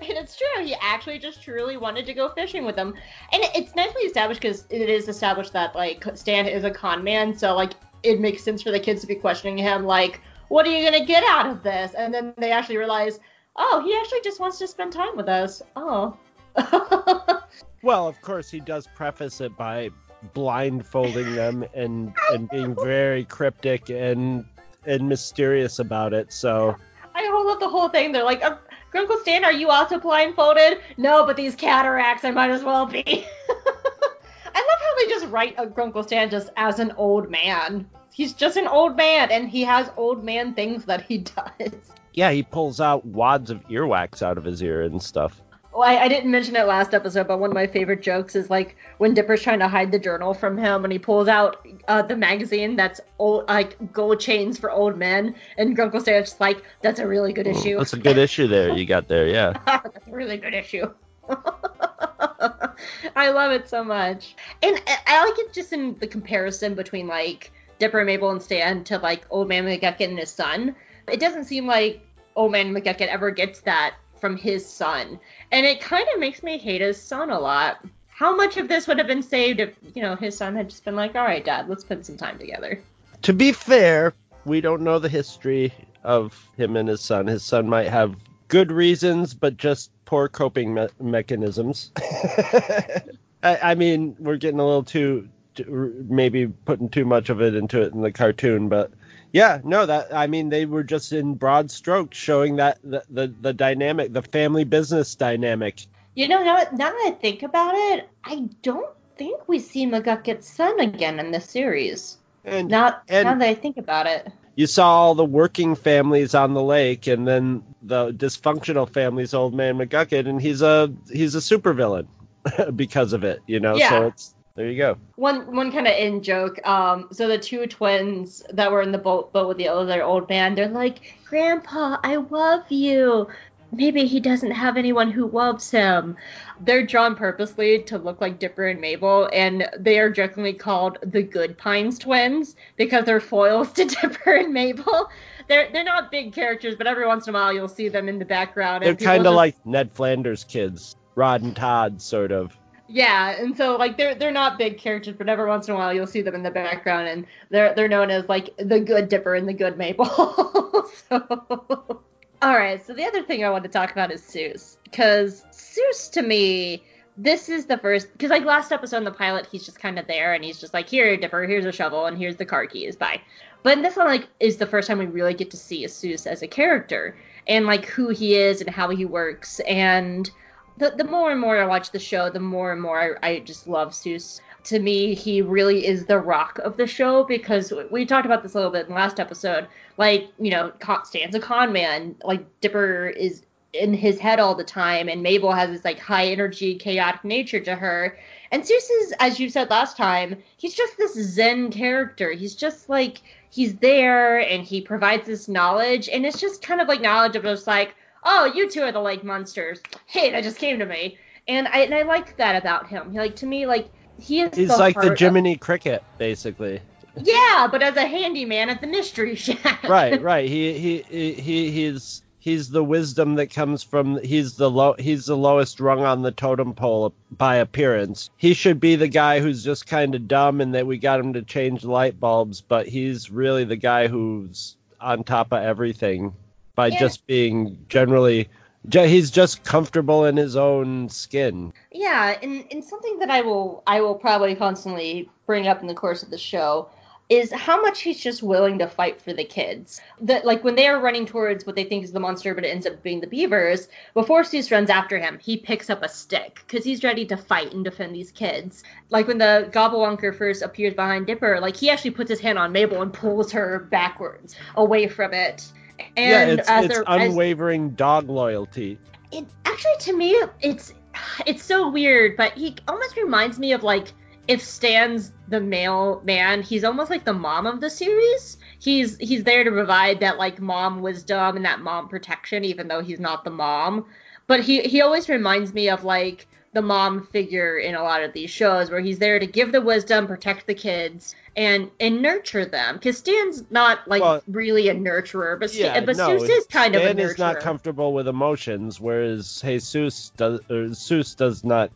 [LAUGHS] and it's true. He actually just truly wanted to go fishing with them, and it's nicely established because it is established that like Stan is a con man, so like it makes sense for the kids to be questioning him, like, "What are you gonna get out of this?" And then they actually realize oh, he actually just wants to spend time with us. Oh. [LAUGHS] well, of course, he does preface it by blindfolding them and and being very cryptic and and mysterious about it. So I hold up the whole thing. They're like, Grunkle Stan, are you also blindfolded? No, but these cataracts, I might as well be. [LAUGHS] I love how they just write a Grunkle Stan just as an old man. He's just an old man, and he has old man things that he [LAUGHS] does yeah, he pulls out wads of earwax out of his ear and stuff. Well, I, I, didn't mention it last episode, but one of my favorite jokes is like when Dipper's trying to hide the journal from him, and he pulls out uh, the magazine that's old, like gold chains for old men, and Grunkle Stan's just like, "That's a really good issue." That's a good issue there you got there, yeah. [LAUGHS] that's a really good issue. [LAUGHS] I love it so much, and I like it just in the comparison between like Dipper, Mabel, and Stan to like Old Man McGucket and his son it doesn't seem like Old Man McGucket ever gets that from his son. And it kind of makes me hate his son a lot. How much of this would have been saved if, you know, his son had just been like, all right, dad, let's spend some time together? To be fair, we don't know the history of him and his son. His son might have good reasons, but just poor coping me- mechanisms. [LAUGHS] I, I, mean, we're getting a little too, too, maybe putting too much of it into it in the cartoon, but yeah, no, that I mean they were just in broad strokes showing that the the, the dynamic, the family business dynamic. You know, now, now that I think about it, I don't think we see McGucket's son again in the series. And now, and now that I think about it, you saw all the working families on the lake, and then the dysfunctional families, old man McGucket, and he's a he's a supervillain [LAUGHS] because of it. You know, yeah. so it's there you go. One one kind of in joke. Um, so the two twins that were in the boat boat with the other old man, they're like, "Grandpa, I love you." maybe he doesn't have anyone who loves him. They're drawn purposely to look like Dipper and Mabel, and they are jokingly called the Good Pines twins because they're foils to [LAUGHS] Dipper and Mabel. They're they're not big characters, but every once in a while you'll see them in the background. They're kind of just... like Ned Flanders kids, Rod and Todd, sort of. Yeah, and so like they're they're not big characters, but every once in a while you'll see them in the background, and they're they're known as like the good Dipper and the good Mabel. [LAUGHS] so, all right. So the other thing I want to talk about is Soos, because Soos to me, this is the first because like last episode in the pilot, he's just kind of there, and he's just like, here, Dipper, here's a shovel, and here's the car keys, bye. But in this one, like, is the first time we really get to see Soos as a character and like who he is and how he works and the, the more and more I watch the show, the more and more I, I just love Soos. To me, he really is the rock of the show because we talked about this a little bit in the last episode. Like, you know, Stan's a con man. Like, Dipper is in his head all the time, and Mabel has this like high energy, chaotic nature to her. And Soos is, as you said last time, he's just this Zen character. He's just like he's there and he provides this knowledge, and it's just kind of like knowledge of just like, oh, you two are the lake monsters. Hey, that just came to me. And I and I like that about him. He, Like to me, like he is. He's the like the Jiminy of... Cricket, basically. Yeah, but as a handyman at the mystery [LAUGHS] shack. right, right. He he he he's he's the wisdom that comes from he's the low he's the lowest rung on the totem pole by appearance. He should be the guy who's just kind of dumb and that we got him to change light bulbs, but he's really the guy who's on top of everything by yeah. just being generally he's just comfortable in his own skin. Yeah, and, and something that I will I will probably constantly bring up in the course of the show is how much he's just willing to fight for the kids. That like when they are running towards what they think is the monster, but it ends up being the beavers. Before Soos runs after him, he picks up a stick because he's ready to fight and defend these kids. Like when the Gobblewonker first appears behind Dipper, like he actually puts his hand on Mabel and pulls her backwards away from it. And yeah, it's, it's unwavering as, dog loyalty. It actually, to me, it's it's so weird, but he almost reminds me of like if Stan's the male man, he's almost like the mom of the series. He's he's there to provide that like mom wisdom and that mom protection, even though he's not the mom. But he he always reminds me of like the mom figure in a lot of these shows where he's there to give the wisdom, protect the kids, and and nurture them. Because Stan's not like well, really a nurturer, but Stan, yeah, but no, Soos is kind Stan of a nurturer. is not comfortable with emotions, whereas Jesus does Soos does not.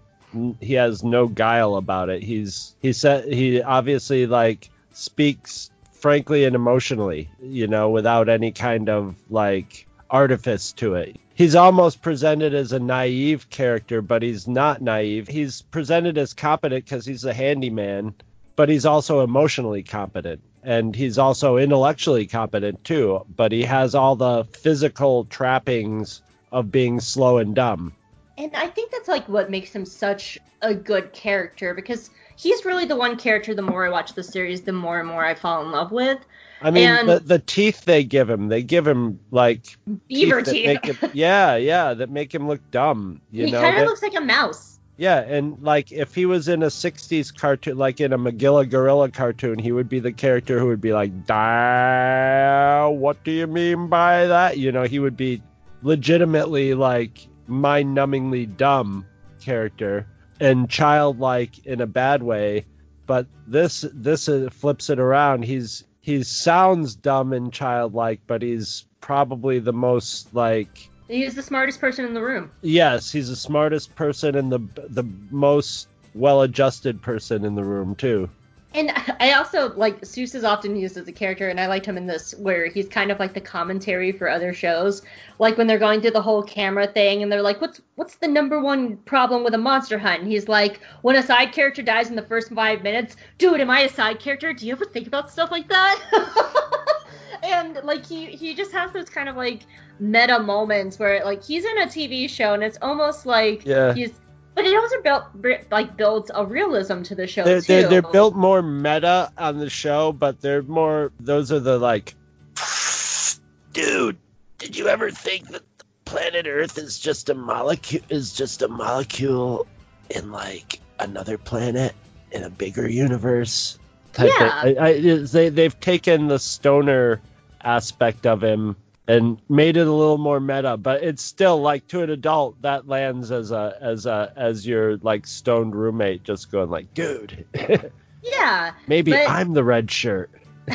He has no guile about it. He's he said he obviously like speaks frankly and emotionally, you know, without any kind of like artifice to it. He's almost presented as a naive character, but he's not naive. He's presented as competent because he's a handyman, but he's also emotionally competent. And he's also intellectually competent too, but he has all the physical trappings of being slow and dumb. And I think that's like what makes him such a good character because he's really the one character the more I watch the series, the more and more I fall in love with. I mean, and the, the teeth they give him, they give him like beaver teeth. teeth. Him, yeah, yeah, that make him look dumb. You he kind of looks like a mouse. Yeah, and like if he was in a '60s cartoon, like in a Magilla Gorilla cartoon, he would be the character who would be like, "Da, what do you mean by that?" You know, he would be legitimately like mind-numbingly dumb character and childlike in a bad way. But this this uh, flips it around. He's he sounds dumb and childlike, but he's probably the most like he's the smartest person in the room. Yes, he's the smartest person and the the most well-adjusted person in the room too. And I also like Soos is often used as a character, and I liked him in this where he's kind of like the commentary for other shows. Like when they're going through the whole camera thing, and they're like, "What's what's the number one problem with a monster hunt?" And he's like, "When a side character dies in the first five minutes, dude, am I a side character? Do you ever think about stuff like that?" [LAUGHS] and like he he just has those kind of like meta moments where like he's in a TV show, and it's almost like yeah. he's but it also built like builds a realism to the show they're, too. They're, they're built more meta on the show, but they're more. Those are the like, [SIGHS] dude. Did you ever think that the planet Earth is just a molecule? Is just a molecule in like another planet in a bigger universe? yeah. I, I, they they've taken the stoner aspect of him and made it a little more meta but it's still like to an adult that lands as a as a as your like stoned roommate just going like dude. [LAUGHS] Yeah maybe but- i'm the red shirt. [LAUGHS]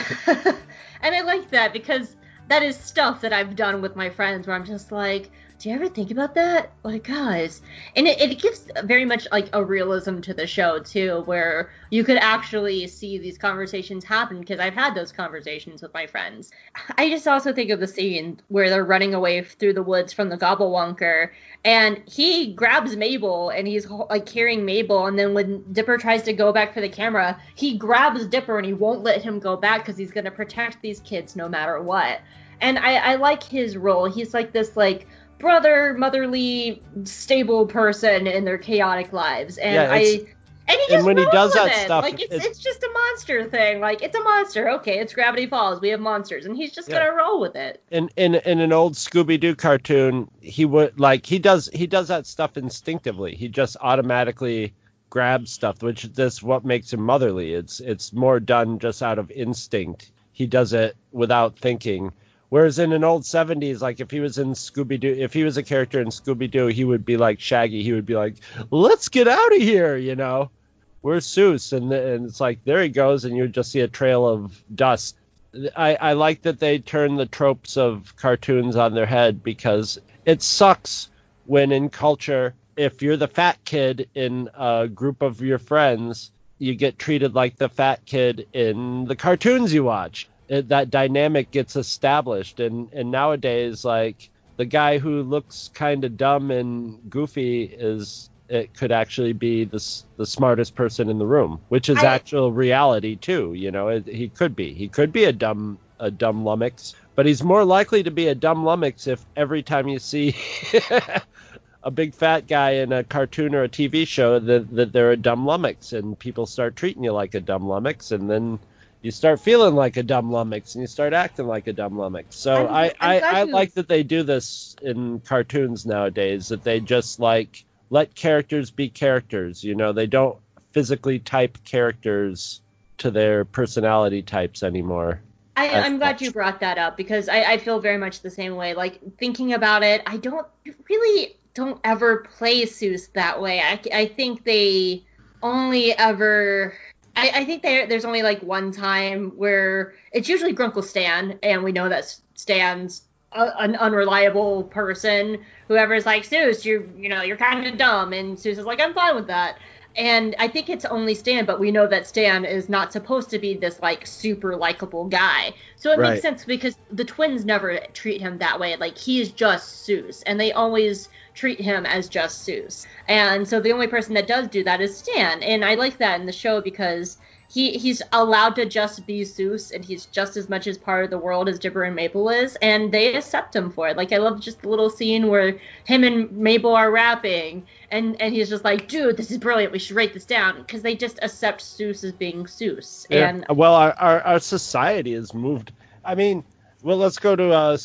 And I like that because that is stuff that I've done with my friends where I'm just like, do you ever think about that? Like, guys. And it, it gives very much like a realism to the show, too, where you could actually see these conversations happen because I've had those conversations with my friends. I just also think of the scene where they're running away through the woods from the Gobblewonker and he grabs Mabel and he's like carrying Mabel. And then when Dipper tries to go back for the camera, he grabs Dipper and he won't let him go back because he's going to protect these kids no matter what. And I, I like his role. He's like this like brother, motherly, stable person in their chaotic lives. And Yeah, I and he and just when he does that it. stuff, like it's, it's- it's just a monster thing. Like it's a monster. Okay, it's Gravity Falls. We have monsters, and he's just Yeah. gonna roll with it. in in in an old Scooby Doo cartoon, he would like he does he does that stuff instinctively. He just automatically grabs stuff, which is what makes him motherly. It's it's more done just out of instinct. He does it without thinking. Whereas in an old 70s, like if he was in Scooby Doo, if he was a character in Scooby Doo, he would be like Shaggy. He would be like, "Let's get out of here," you know. Where's Soos? And, and it's like there he goes, and you would just see a trail of dust I, I like that they turn the tropes of cartoons on their head because it sucks when in culture, if you're the fat kid in a group of your friends, you get treated like the fat kid in the cartoons you watch. It, that dynamic gets established, and, and nowadays, like the guy who looks kind of dumb and goofy is it could actually be the the smartest person in the room, which is I- actual reality too. You know, it, he could be he could be a dumb a dumb lummox, but he's more likely to be a dumb lummox if every time you see [LAUGHS] a big fat guy in a cartoon or a TV show that, that they're a dumb lummox and people start treating you like a dumb lummox and then you start feeling like a dumb lummox and you start acting like a dumb lummox. So I'm- I, I'm I, I like that they do this in cartoons nowadays, that they just like let characters be characters. You know, they don't physically type characters to their personality types anymore. I, I'm glad you brought that up because I, I feel very much the same way. Like thinking about it, I don't really don't ever play Soos that way. I, I think they only ever. I, I think there there's only like one time where it's usually Grunkle Stan, and we know that Stan's a, an unreliable person. Whoever's like Soos, you're you know you're kind of dumb, and Soos is like I'm fine with that. And I think it's only Stan, but we know that Stan is not supposed to be this like super likable guy. So it Right. makes sense because the twins never treat him that way. Like he's just Soos, and they always treat him as just Soos. And so the only person that does do that is Stan, and I like that in the show because he he's allowed to just be Soos, and he's just as much as part of the world as Dipper and Mabel is, and they accept him for it. Like I love just the little scene where him and Mabel are rapping, and and he's just like, dude, this is brilliant. We should write this down because they just accept Soos as being Soos, and well, our, our our society has moved. I mean, well, let's go to uh,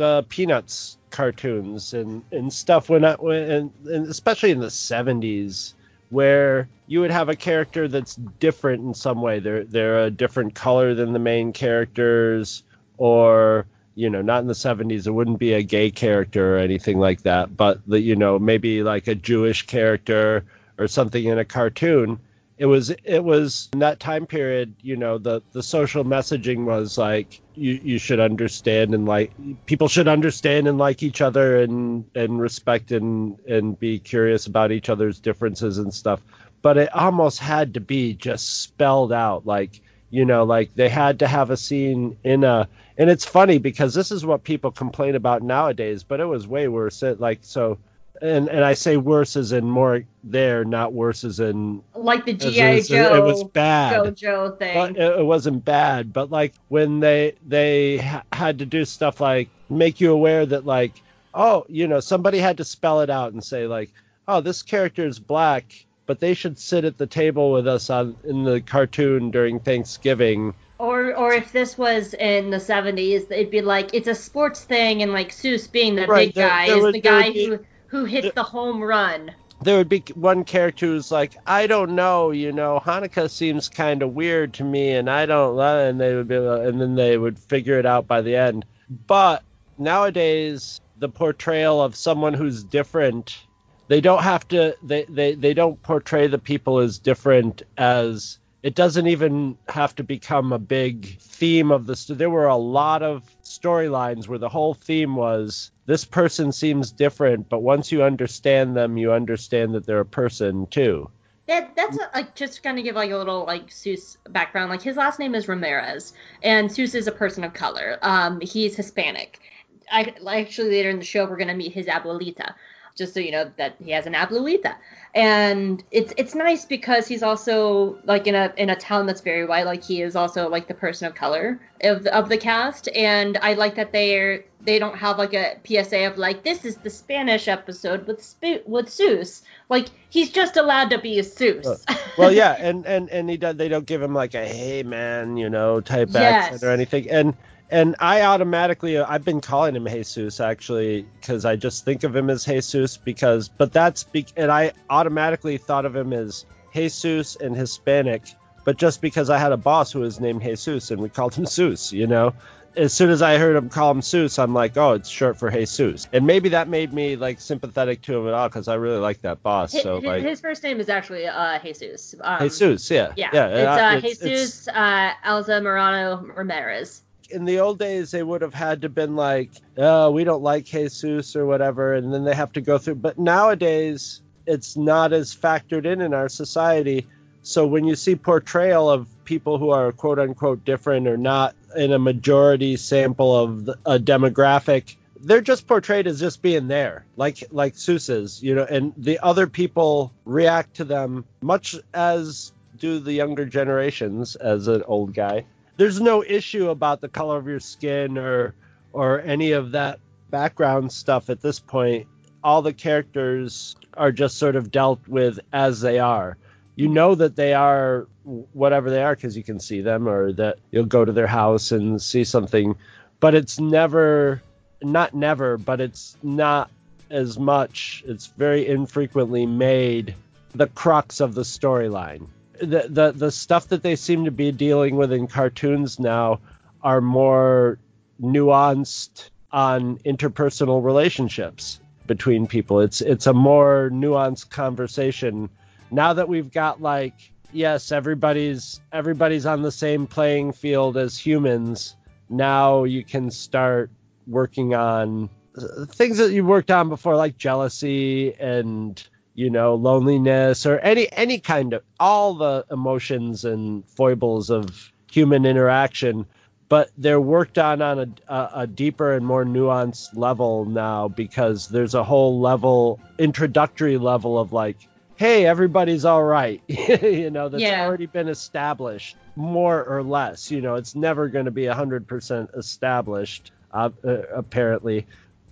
uh Peanuts cartoons and and stuff when I when and, especially in the '70s where you would have a character that's different in some way. They're they're a different color than the main characters, or you know, not in the 70s. It wouldn't be a gay character or anything like that, but the you know maybe like a Jewish character or something in a cartoon it was it was in that time period you know the the social messaging was like you you should understand and like people should understand and like each other and and respect and and be curious about each other's differences and stuff. But it almost had to be just spelled out like you know like they had to have a scene in a and it's funny because this is what people complain about nowadays but it was way worse. It, like so and and I say worse as in more there, not worse as in like the GI Joe It was bad. JoJo thing. It, it wasn't bad. But like when they they ha- had to do stuff like make you aware that like oh you know somebody had to spell it out and say like oh this character is black but they should sit at the table with us on in the cartoon during Thanksgiving. Or, or if this was in the 70s, it'd be like it's a sports thing, and like Soos being the Right, big there- guy there is would- the guy be- who who hits the home run. there would be one character who's like, I don't know, you know, Hanukkah seems kind of weird to me, and I don't, and they would be, and then they would figure it out by the end. But nowadays the portrayal of someone who's different they don't have to they, they they don't portray the people as different as it doesn't even have to become a big theme of the st- there were a lot of storylines where the whole theme was this person seems different but once you understand them you understand that they're a person too that that's a, like just kind of give like a little like Soos background. Like his last name is Ramirez, and Soos is a person of color. Um, he's Hispanic. I actually later in the show we're gonna meet his abuelita, just so you know that he has an abuelita, and it's it's nice because he's also like in a in a town that's very white. Like he is also like the person of color of the, of the cast, and I like that they're they don't have like a PSA of like this is the Spanish episode with Sp- with Soos. Like he's just allowed to be a Soos. [LAUGHS] well, yeah, and and and he does. They don't give him like a hey man, you know, type Yes. accent or anything. And and I automatically I've been calling him Jesus actually because I just think of him as Jesus because but that's be, and I automatically thought of him as Jesus and Hispanic. But just because I had a boss who was named Jesus and we called him Soos, you know, as soon as I heard him call him Soos, I'm like, oh, it's short for Jesus. And maybe that made me like sympathetic to him at all because I really like that boss. His, So his, like, his first name is actually uh, Jesus. Um, Jesus, yeah, Yeah, yeah. it's, uh, it's- it's- Jesus uh, Alzamirano Ramirez. In the old days they would have had to been like, oh, we don't like Jesus or whatever, and then they have to go through. But nowadays, it's not as factored in in our society. So when you see portrayal of people who are quote unquote different or not in a majority sample of a demographic, they're just portrayed as just being there, like like Soos's, you know, and the other people react to them much as do the younger generations as an old guy there's no issue about the color of your skin or or any of that background stuff at this point. All the characters are just sort of dealt with as they are. You know that they are whatever they are because you can see them or that you'll go to their house and see something but it's never not never but it's not as much. It's very infrequently made the crux of the storyline the, the the stuff that they seem to be dealing with in cartoons now are more nuanced on interpersonal relationships between people. It's it's a more nuanced conversation now that we've got like yes, everybody's everybody's on the same playing field as humans. Now you can start working on uh, things that you worked on before like jealousy and you know loneliness or any any kind of all the emotions and foibles of human interaction but they're worked on on a, a, a deeper and more nuanced level now because there's a whole level introductory level of like hey everybody's all right. [LAUGHS] You know that's Yeah. already been established more or less. You know it's never going to be 100% established uh, uh, apparently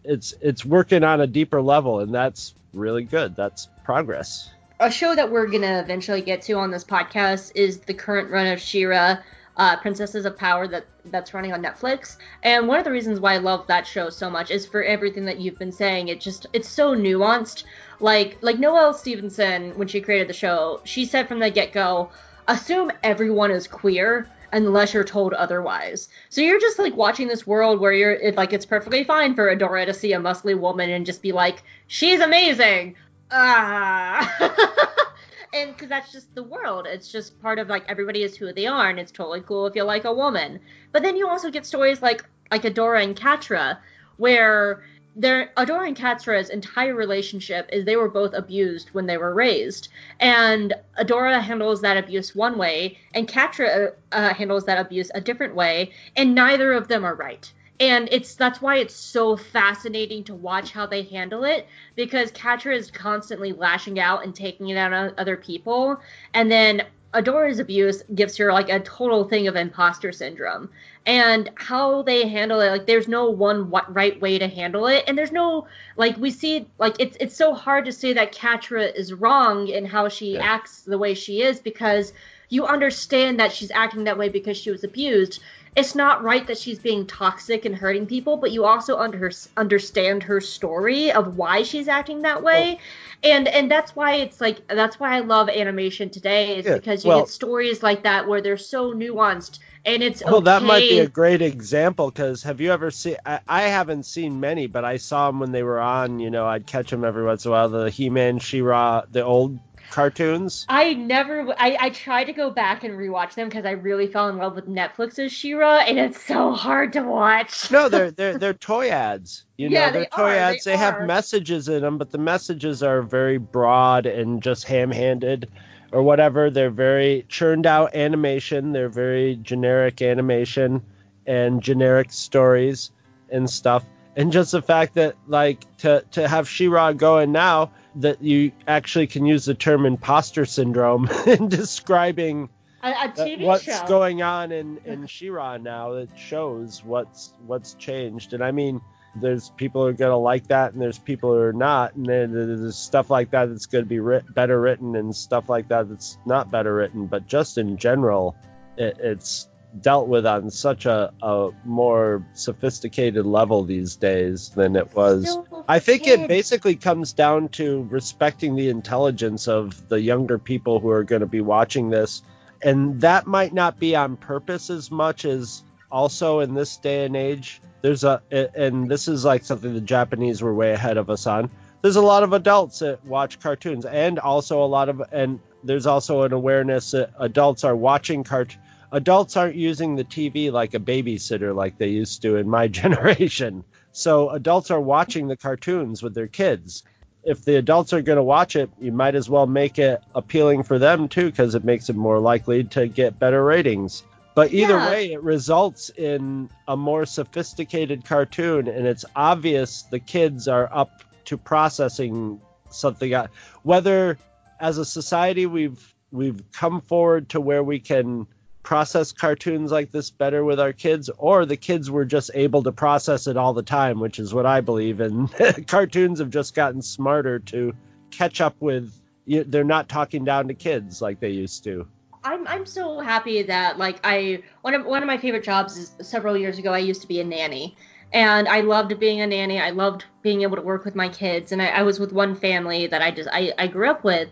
it's it's working on a deeper level and that's really good that's progress A show that we're gonna eventually get to on this podcast is the current run of She-Ra, uh, Princesses of Power that that's running on Netflix. And one of the reasons why I love that show so much is for everything that you've been saying. It just it's so nuanced. Like like Noelle Stevenson when she created the show, she said from the get go, assume everyone is queer unless you're told otherwise. So you're just like watching this world where you're it, like it's perfectly fine for Adora to see a muscly woman and just be like, she's amazing. Ah. [LAUGHS] and because that's just the world. It's just part of like everybody is who they are, and it's totally cool if you like a woman. But then you also get stories like like Adora and Catra, where their Adora and Catra's entire relationship is they were both abused when they were raised, and Adora handles that abuse one way, and Catra uh, handles that abuse a different way, and neither of them are right. And it's that's why it's so fascinating to watch how they handle it because Catra is constantly lashing out and taking it out on other people, and then Adora's abuse gives her like a total thing of imposter syndrome. And how they handle it, like there's no one right way to handle it, and there's no like we see like it's it's so hard to say that Catra is wrong in how she Yeah. acts the way she is because you understand that she's acting that way because she was abused. It's not right that she's being toxic and hurting people, but you also under, understand her story of why she's acting that way. Oh. And and that's why it's like that's why I love animation today is yeah, because you well, get stories like that where they're so nuanced and it's well okay. that might be a great example because have you ever seen I, I, haven't seen many but i saw them when they were on you know i'd catch them every once in a while the he-man she-ra the old cartoons i never i, I tried to go back and rewatch them because i really fell in love with netflix's she-ra and it's so hard to watch no they're they're they're toy ads you know they're they toy are, ads they, they have messages in them but the messages are very broad and just ham-handed or whatever. They're very churned out animation. They're very generic animation and generic stories and stuff. And just the fact that like to to have She-Ra going now that you actually can use the term imposter syndrome [LAUGHS] in describing a, a uh, what's show. going on in in [LAUGHS] She-Ra now. It shows what's what's changed. And I mean there's people who are going to like that and there's people who are not and there's stuff like that that's going to be writ- better written and stuff like that that's not better written but just in general it, it's dealt with on such a, a more sophisticated level these days than it was i think it basically comes down to respecting the intelligence of the younger people who are going to be watching this and that might not be on purpose as much as also in this day and age there's a and this is like something the Japanese were way ahead of us on. There's a lot of adults that watch cartoons, and also a lot of and there's also an awareness that adults are watching cart. Adults aren't using the TV like a babysitter like they used to in my [LAUGHS] generation. So adults are watching the cartoons with their kids. If the adults are going to watch it, you might as well make it appealing for them too, because it makes it more likely to get better ratings. But either yeah. way, it results in a more sophisticated cartoon, and it's obvious the kids are up to processing something. Whether as a society we've we've come forward to where we can process cartoons like this better with our kids, or the kids were just able to process it all the time, which is what I believe. And [LAUGHS] cartoons have just gotten smarter to catch up with. They're not talking down to kids like they used to. I'm I'm so happy that like I one of one of my favorite jobs is several years ago I used to be a nanny and I loved being a nanny. I loved being able to work with my kids and I, I was with one family that I just I, I grew up with.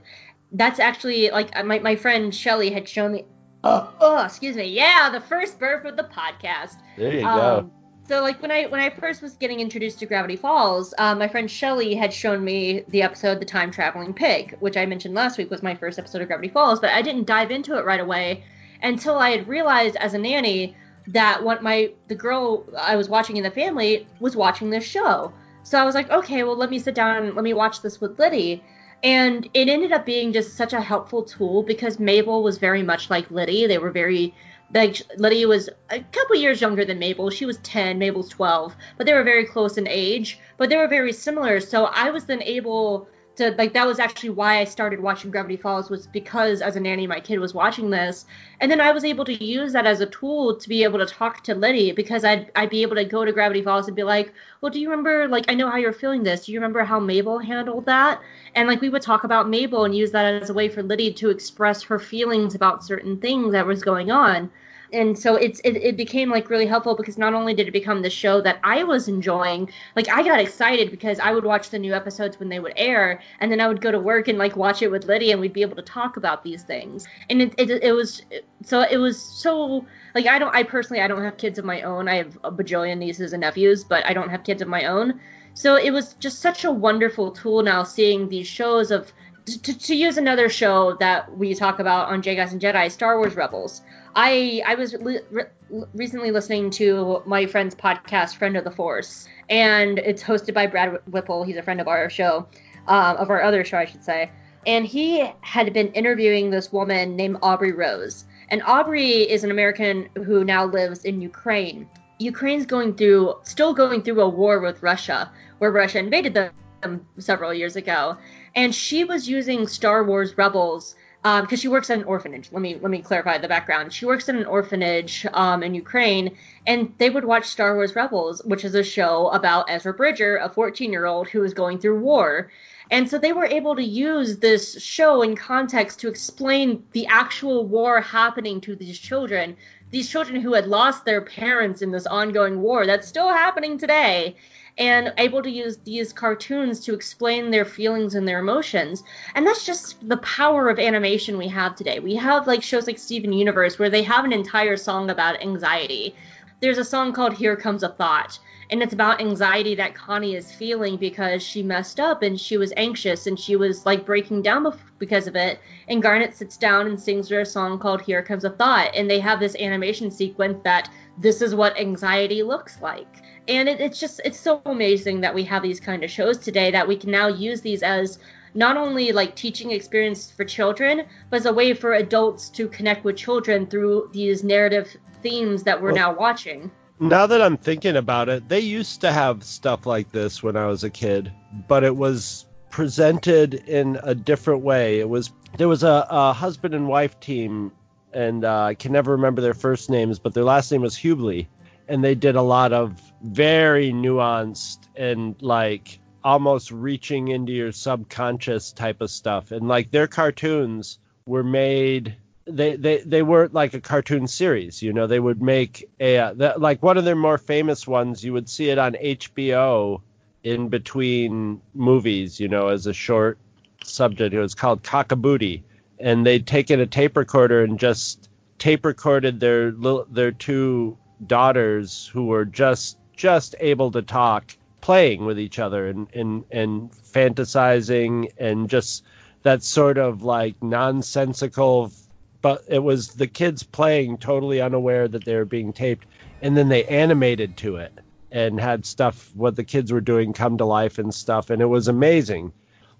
That's actually like my, my friend Shelly had shown me oh, oh excuse me yeah the first burp of the podcast. There you um, go so like when I when I first was getting introduced to Gravity Falls, um, my friend Shelly had shown me the episode "The Time Traveling Pig," which I mentioned last week was my first episode of Gravity Falls, but I didn't dive into it right away until I had realized as a nanny that what my the girl I was watching in the family was watching this show. So I was like, okay, well let me sit down and let me watch this with Liddy. And it ended up being just such a helpful tool because Mabel was very much like Liddy. They were very like Liddy was a couple years younger than Mabel. She was 10, Mabel's 12, but they were very close in age, but they were very similar. So I was then able to like that was actually why I started watching Gravity Falls was because as a nanny my kid was watching this and then I was able to use that as a tool to be able to talk to Liddy because I'd I'd be able to go to Gravity Falls and be like, "Well, do you remember like I know how you're feeling this. Do you remember how Mabel handled that?" And like we would talk about Mabel and use that as a way for Liddy to express her feelings about certain things that was going on and so it's it, it became like really helpful because not only did it become the show that i was enjoying like i got excited because i would watch the new episodes when they would air and then i would go to work and like watch it with lydia and we'd be able to talk about these things. And it, it, it was so it was so like i don't i personally i don't have kids of my own. I have a bajillion nieces and nephews but i don't have kids of my own. So it was just such a wonderful tool now seeing these shows of to, to, use another show that we talk about on J Guys and Jedi, Star Wars Rebels. I I was li- re- recently listening to my friend's podcast, Friend of the Force, and it's hosted by Brad Whipple. He's a friend of our show, uh, of our other show, I should say. And he had been interviewing this woman named Aubrey Rose. And Aubrey is an American who now lives in Ukraine. Ukraine's going through, still going through a war with Russia, where Russia invaded them several years ago. And she was using Star Wars Rebels because um, she works at an orphanage. Let me let me clarify the background. She works at an orphanage um, in Ukraine, and they would watch Star Wars Rebels, which is a show about Ezra Bridger, a 14 year old who is going through war. And so they were able to use this show in context to explain the actual war happening to these children, these children who had lost their parents in this ongoing war that's still happening today and able to use these cartoons to explain their feelings and their emotions. And that's just the power of animation we have today. We have like shows like Steven Universe where they have an entire song about anxiety. There's a song called Here Comes a Thought, and it's about anxiety that Connie is feeling because she messed up and she was anxious and she was like breaking down because of it. And Garnet sits down and sings her a song called Here Comes a Thought, and they have this animation sequence that this is what anxiety looks like and it, it's just it's so amazing that we have these kind of shows today that we can now use these as not only like teaching experience for children but as a way for adults to connect with children through these narrative themes that we're well, now watching. now that i'm thinking about it they used to have stuff like this when i was a kid but it was presented in a different way. It was there was a, a husband and wife team and uh, i can never remember their first names but their last name was hubley and they did a lot of very nuanced and like almost reaching into your subconscious type of stuff. And like their cartoons were made they they they weren't like a cartoon series you know? They would make a the, like one of their more famous ones you would see it on HBO in between movies you know as a short subject. It was called Cockaboody and they'd taken a tape recorder and just tape recorded their little their two daughters who were just just able to talk playing with each other and and and fantasizing and just that sort of like nonsensical but it was the kids playing totally unaware that they were being taped and then they animated to it and had stuff what the kids were doing come to life and stuff and it was amazing.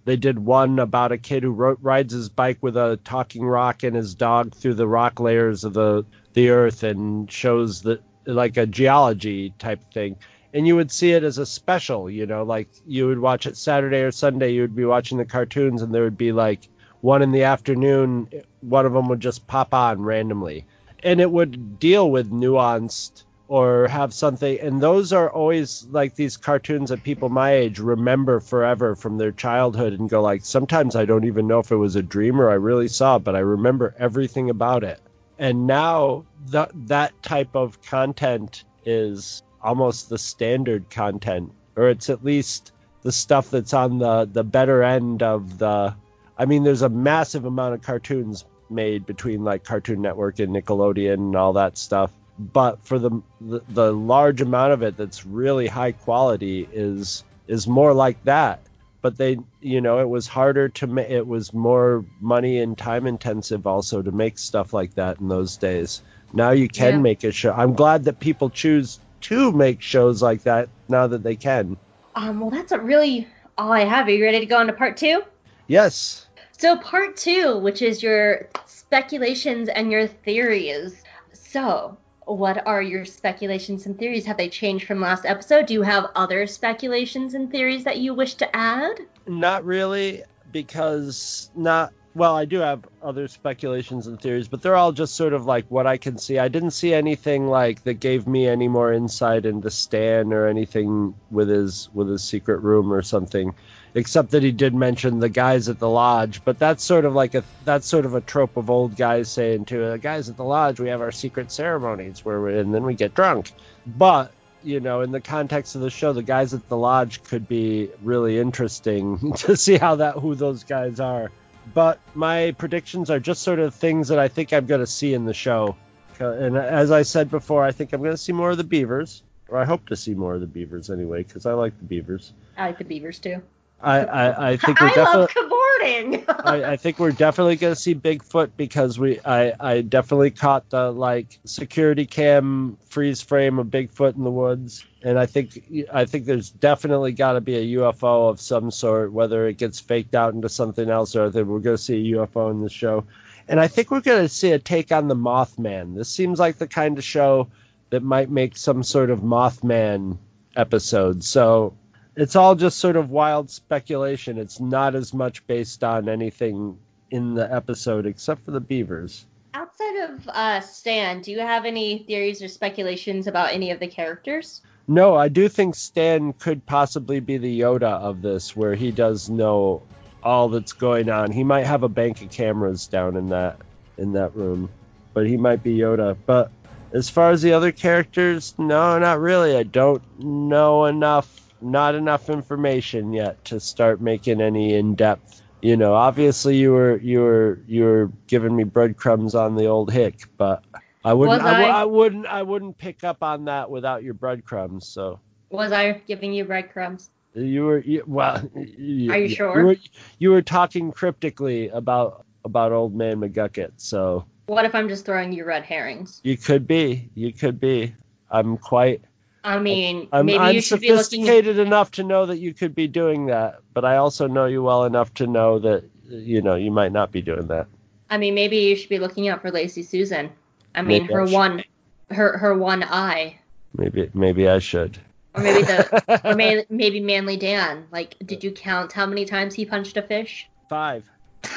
They did one about a kid who rides his bike with a talking rock and his dog through the rock layers of the the earth and shows that like a geology type thing and you would see it as a special you know like you would watch it saturday or sunday you would be watching the cartoons and there would be like one in the afternoon one of them would just pop on randomly. And it would deal with nuanced or have something and those are always like these cartoons that people my age remember forever from their childhood and go like sometimes i don't even know if it was a dream or i really saw it but i remember everything about it and now that that type of content is almost the standard content or it's at least the stuff that's on the the better end of the I mean there's a massive amount of cartoons made between like Cartoon Network and Nickelodeon and all that stuff. But for the, the the, large amount of it that's really high quality is is more like that but they you know it was harder to make it was more money and time intensive also to make stuff like that in those days. Now you can yeah. make a show. I'm glad that people choose to make shows like that now that they can. Um well that's really all i have. Are you ready to go on to part two? Yes. So part two which is your speculations and your theories. So what are your speculations and theories? Have they changed from last episode? Do you have other speculations and theories that you wish to add? Not really, because not. Well, I do have other speculations and theories, but they're all just sort of like what I can see. I didn't see anything like that gave me any more insight into Stan or anything with his with his secret room or something except that he did mention the guys at the lodge. But that's sort of like a that's sort of a trope of old guys saying to the guys at the lodge, we have our secret ceremonies where we, and then we get drunk. But you know, in the context of the show, the guys at the lodge could be really interesting [LAUGHS] to see how that who those guys are. But my predictions are just sort of things that I think I'm going to see in the show. Uh, and as I said before, I think I'm going to see more of the beavers, or I hope to see more of the beavers anyway, because I like the beavers. I like the beavers too. I, I, I think we're I definitely, love cavorting. I, I think we're definitely going to see Bigfoot because we I, I definitely caught the like security cam freeze frame of Bigfoot in the woods, and I think I think there's definitely got to be a UFO of some sort, whether it gets faked out into something else or that we're going to see a UFO in the show, and I think we're going to see a take on the Mothman. This seems like the kind of show that might make some sort of Mothman episode. So it's all just sort of wild speculation. It's not as much based on anything in the episode except for the beavers. Outside of uh, Stan, do you have any theories or speculations about any of the characters? No, I do think Stan could possibly be the Yoda of this, where he does know all that's going on. He might have a bank of cameras down in that in that room, but he might be Yoda. But as far as the other characters, no, not really. I don't know enough, not enough information yet to start making any in-depth. You know, obviously you were you were you were giving me breadcrumbs on the old hick, but I wouldn't I, w- I? I wouldn't I wouldn't pick up on that without your breadcrumbs. So Was I giving you breadcrumbs? you were you, well. [LAUGHS] You, Are you you sure? were, you were talking cryptically about about old man McGucket, so What if I'm just throwing you red herrings? you could be. You could be. I'm quite. I mean, I'm, maybe I'm you should be looking. sophisticated enough to know that you could be doing that, but I also know you well enough to know that you know you might not be doing that. I mean, maybe you should be looking out for Lazy Susan. I mean, Maybe her should. one, her her one eye, Maybe maybe I should. or maybe the, or [LAUGHS] may, maybe Manly Dan. Like, did you count how many times he punched a fish? Five. [LAUGHS]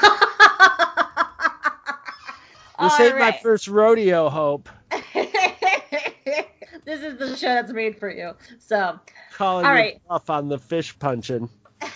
This ain't my first rodeo, Hope. [LAUGHS] this is the show that's made for you. So, Calling All right. off on the fish punching. [LAUGHS]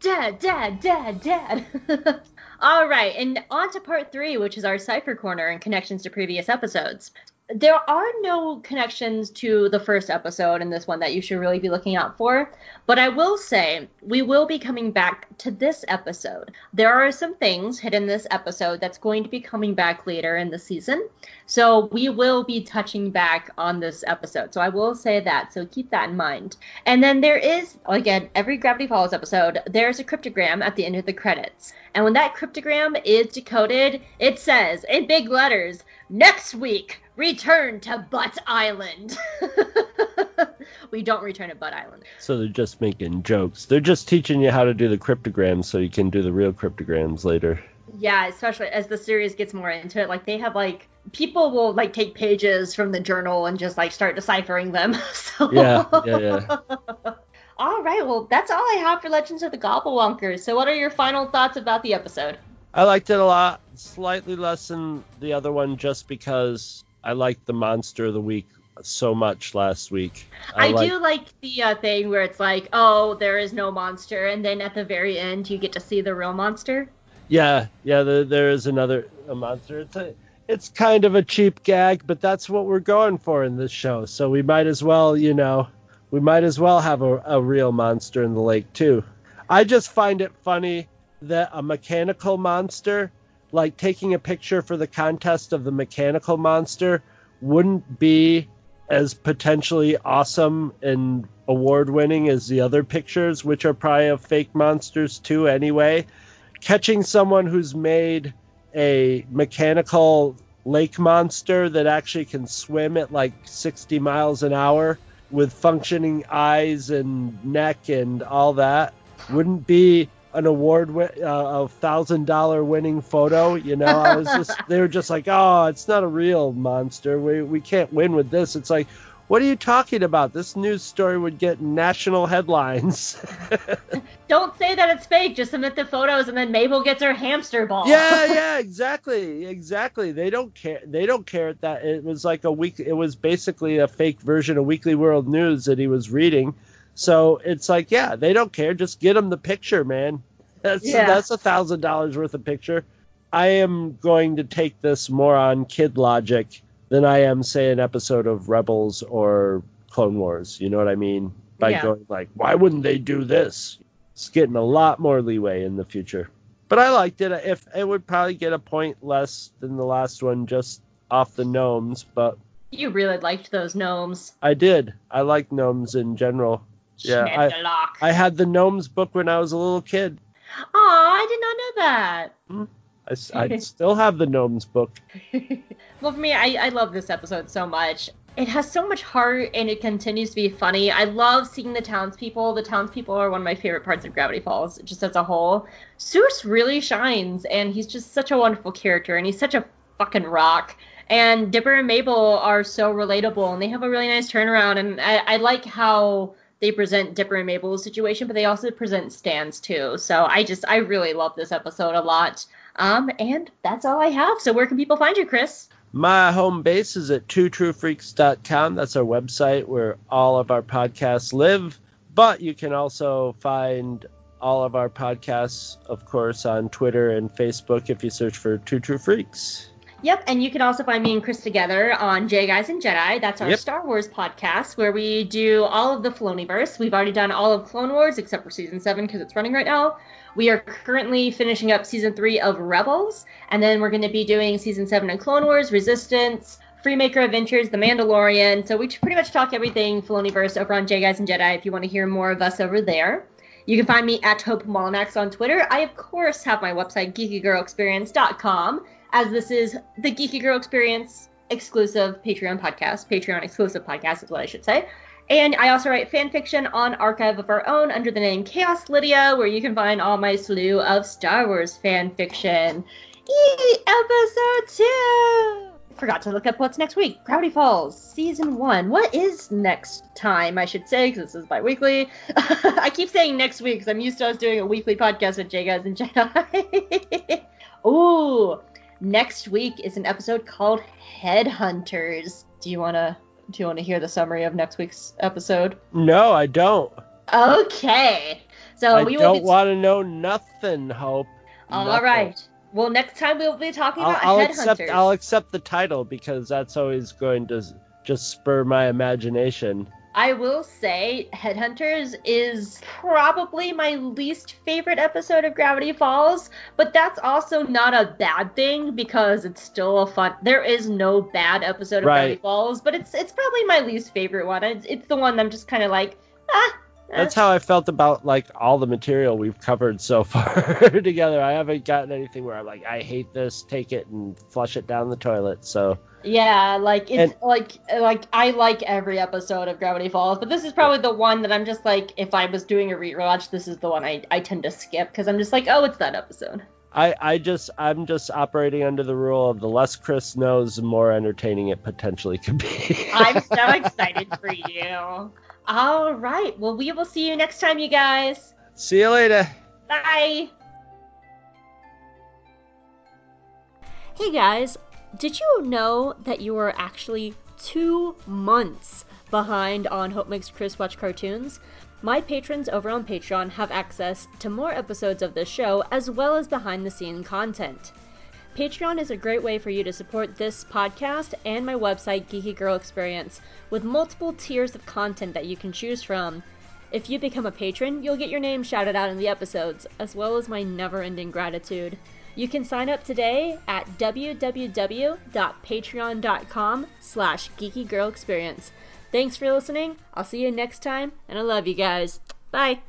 Dad, dad, dad, dad. [LAUGHS] All right, and on to part three, which is our cipher corner and connections to previous episodes. There are no connections to the first episode in this one that you should really be looking out for, but I will say we will be coming back to this episode. There are some things hidden in this episode that's going to be coming back later in the season, so we will be touching back on this episode. So I will say that, so keep that in mind. And then there is, again, every Gravity Falls episode, there's a cryptogram at the end of the credits. And when that cryptogram is decoded, it says in big letters, next week, return to Butt Island. [LAUGHS] we don't return to Butt Island. So they're just making jokes. They're just teaching you how to do the cryptograms so you can do the real cryptograms later. Yeah, especially as the series gets more into it, like they have like people will like take pages from the journal and just like start deciphering them. [LAUGHS] so Yeah, yeah, yeah. [LAUGHS] All right, well that's all I have for Legends of the Gobblewonkers. So what are your final thoughts about the episode? I liked it a lot. Slightly less than the other one just because I liked the monster of the week so much last week. I, like- do like the uh, thing where it's like, oh, there is no monster, and then at the very end you get to see the real monster. Yeah, yeah. There, there is another a monster. It's a, it's kind of a cheap gag, but that's what we're going for in this show. So we might as well, you know, we might as well have a, a real monster in the lake too. I just find it funny that a mechanical monster, like taking a picture for the contest of the mechanical monster, wouldn't be as potentially awesome and award winning as the other pictures, which are probably of fake monsters too, anyway. Catching someone who's made a mechanical lake monster that actually can swim at like 60 miles an hour with functioning eyes and neck and all that wouldn't be an award wi- uh, a thousand dollar winning photo you know? I was just [LAUGHS] they were just like oh it's not a real monster. We, we can't win with this. It's like what are you talking about? This news story would get national headlines. [LAUGHS] Don't say that it's fake. Just submit the photos, and then Mabel gets her hamster ball. yeah [LAUGHS] yeah exactly exactly. They don't care they don't care that it was like a week it was basically a fake version of weekly world news that he was reading so it's like yeah they don't care just get them the picture man that's Yeah. that's a thousand dollars worth of picture i am going to take this more on kid logic than i am say an episode of rebels or clone wars you know what i mean by Yeah. going like why wouldn't they do this it's getting a lot more leeway in the future but I liked it. If it would probably get a point less than the last one, just off the gnomes. But You really liked those gnomes. I did. I like gnomes in general. Yeah, I, I had the gnomes book when I was a little kid. Aw, I did not know that. Hmm. I still have the gnomes book. [LAUGHS] well, for me, I, I love this episode so much. It has so much heart and it continues to be funny. I love seeing the townspeople. The townspeople are one of my favorite parts of Gravity Falls, just as a whole. Soos really shines, and he's just such a wonderful character, and he's such a fucking rock. And Dipper and Mabel are so relatable, and they have a really nice turnaround. And I, I like how they present Dipper and Mabel's situation, but they also present Stan's too. So I just, I really love this episode a lot. Um, and that's all I have. So where can people find you, Chris? My home base is at twotruefreaks.com. That's our website where all of our podcasts live. But you can also find all of our podcasts, of course, on Twitter and Facebook if you search for Two True Freaks. Yep, and you can also find me and Chris together on J Guys and Jedi. That's our Yep. Star Wars podcast where we do all of the Filoniverse. We've already done all of Clone Wars except for season seven because it's running right now. We are currently finishing up season three of Rebels, and then we're going to be doing season seven of Clone Wars, Resistance, Freemaker Adventures, The Mandalorian. So we pretty much talk everything Filoniverse over on J Guys and Jedi. If you want to hear more of us over there. You can find me at Hope Molinax on Twitter. I, of course, have my website, geekygirlexperience.com, as this is the Geeky Girl Experience exclusive Patreon podcast. Patreon exclusive podcast is what I should say. And I also write fan fiction on Archive of Our Own under the name Chaos Lydia, where you can find all my slew of Star Wars fan fiction. Yee, episode two! Forgot to look up what's next week. Gravity Falls, season one. What is next time, I should say, because this is bi weekly. [LAUGHS] I keep saying next week because I'm used to us doing a weekly podcast with J Guys and Jedi. [LAUGHS] Ooh, next week is an episode called Headhunters. Do you wanna do you wanna hear the summary of next week's episode? No, I don't. Okay. So I we don't want to know nothing, Hope. all Nothing. right. Well, next time we'll be talking I'll, about I'll headhunters. accept. I'll accept the title because that's always going to just spur my imagination. I will say Headhunters is probably my least favorite episode of Gravity Falls, but that's also not a bad thing because it's still a fun. There is no bad episode of Gravity Falls, but it's it's probably my least favorite one. It's, it's the one I'm just kind of like, ah. That's how I felt about like all the material we've covered so [LAUGHS] far together. I haven't gotten anything where I'm like, I hate this, take it and flush it down the toilet. So Yeah, like it's And- like like I like every episode of Gravity Falls, but this is probably the one that I'm just like if I was doing a rewatch, this is the one I I tend to skip because I'm just like, oh, it's that episode. I, I just I'm just operating under the rule of the less Chris knows, the more entertaining it potentially could be. I'm so [LAUGHS] excited for you. All right, well, we will see you next time, you guys. See you later. Bye. Hey guys, did you know that you are actually two months behind on Hope Makes Chris Watch Cartoons? My patrons over on Patreon have access to more episodes of this show as well as behind the scene content. Patreon is a great way for you to support this podcast and my website, Geeky Girl Experience, with multiple tiers of content that you can choose from. If you become a patron, you'll get your name shouted out in the episodes, as well as my never-ending gratitude. You can sign up today at www.patreon.com slash geekygirlexperience. Thanks for listening. I'll see you next time, and I love you guys. Bye.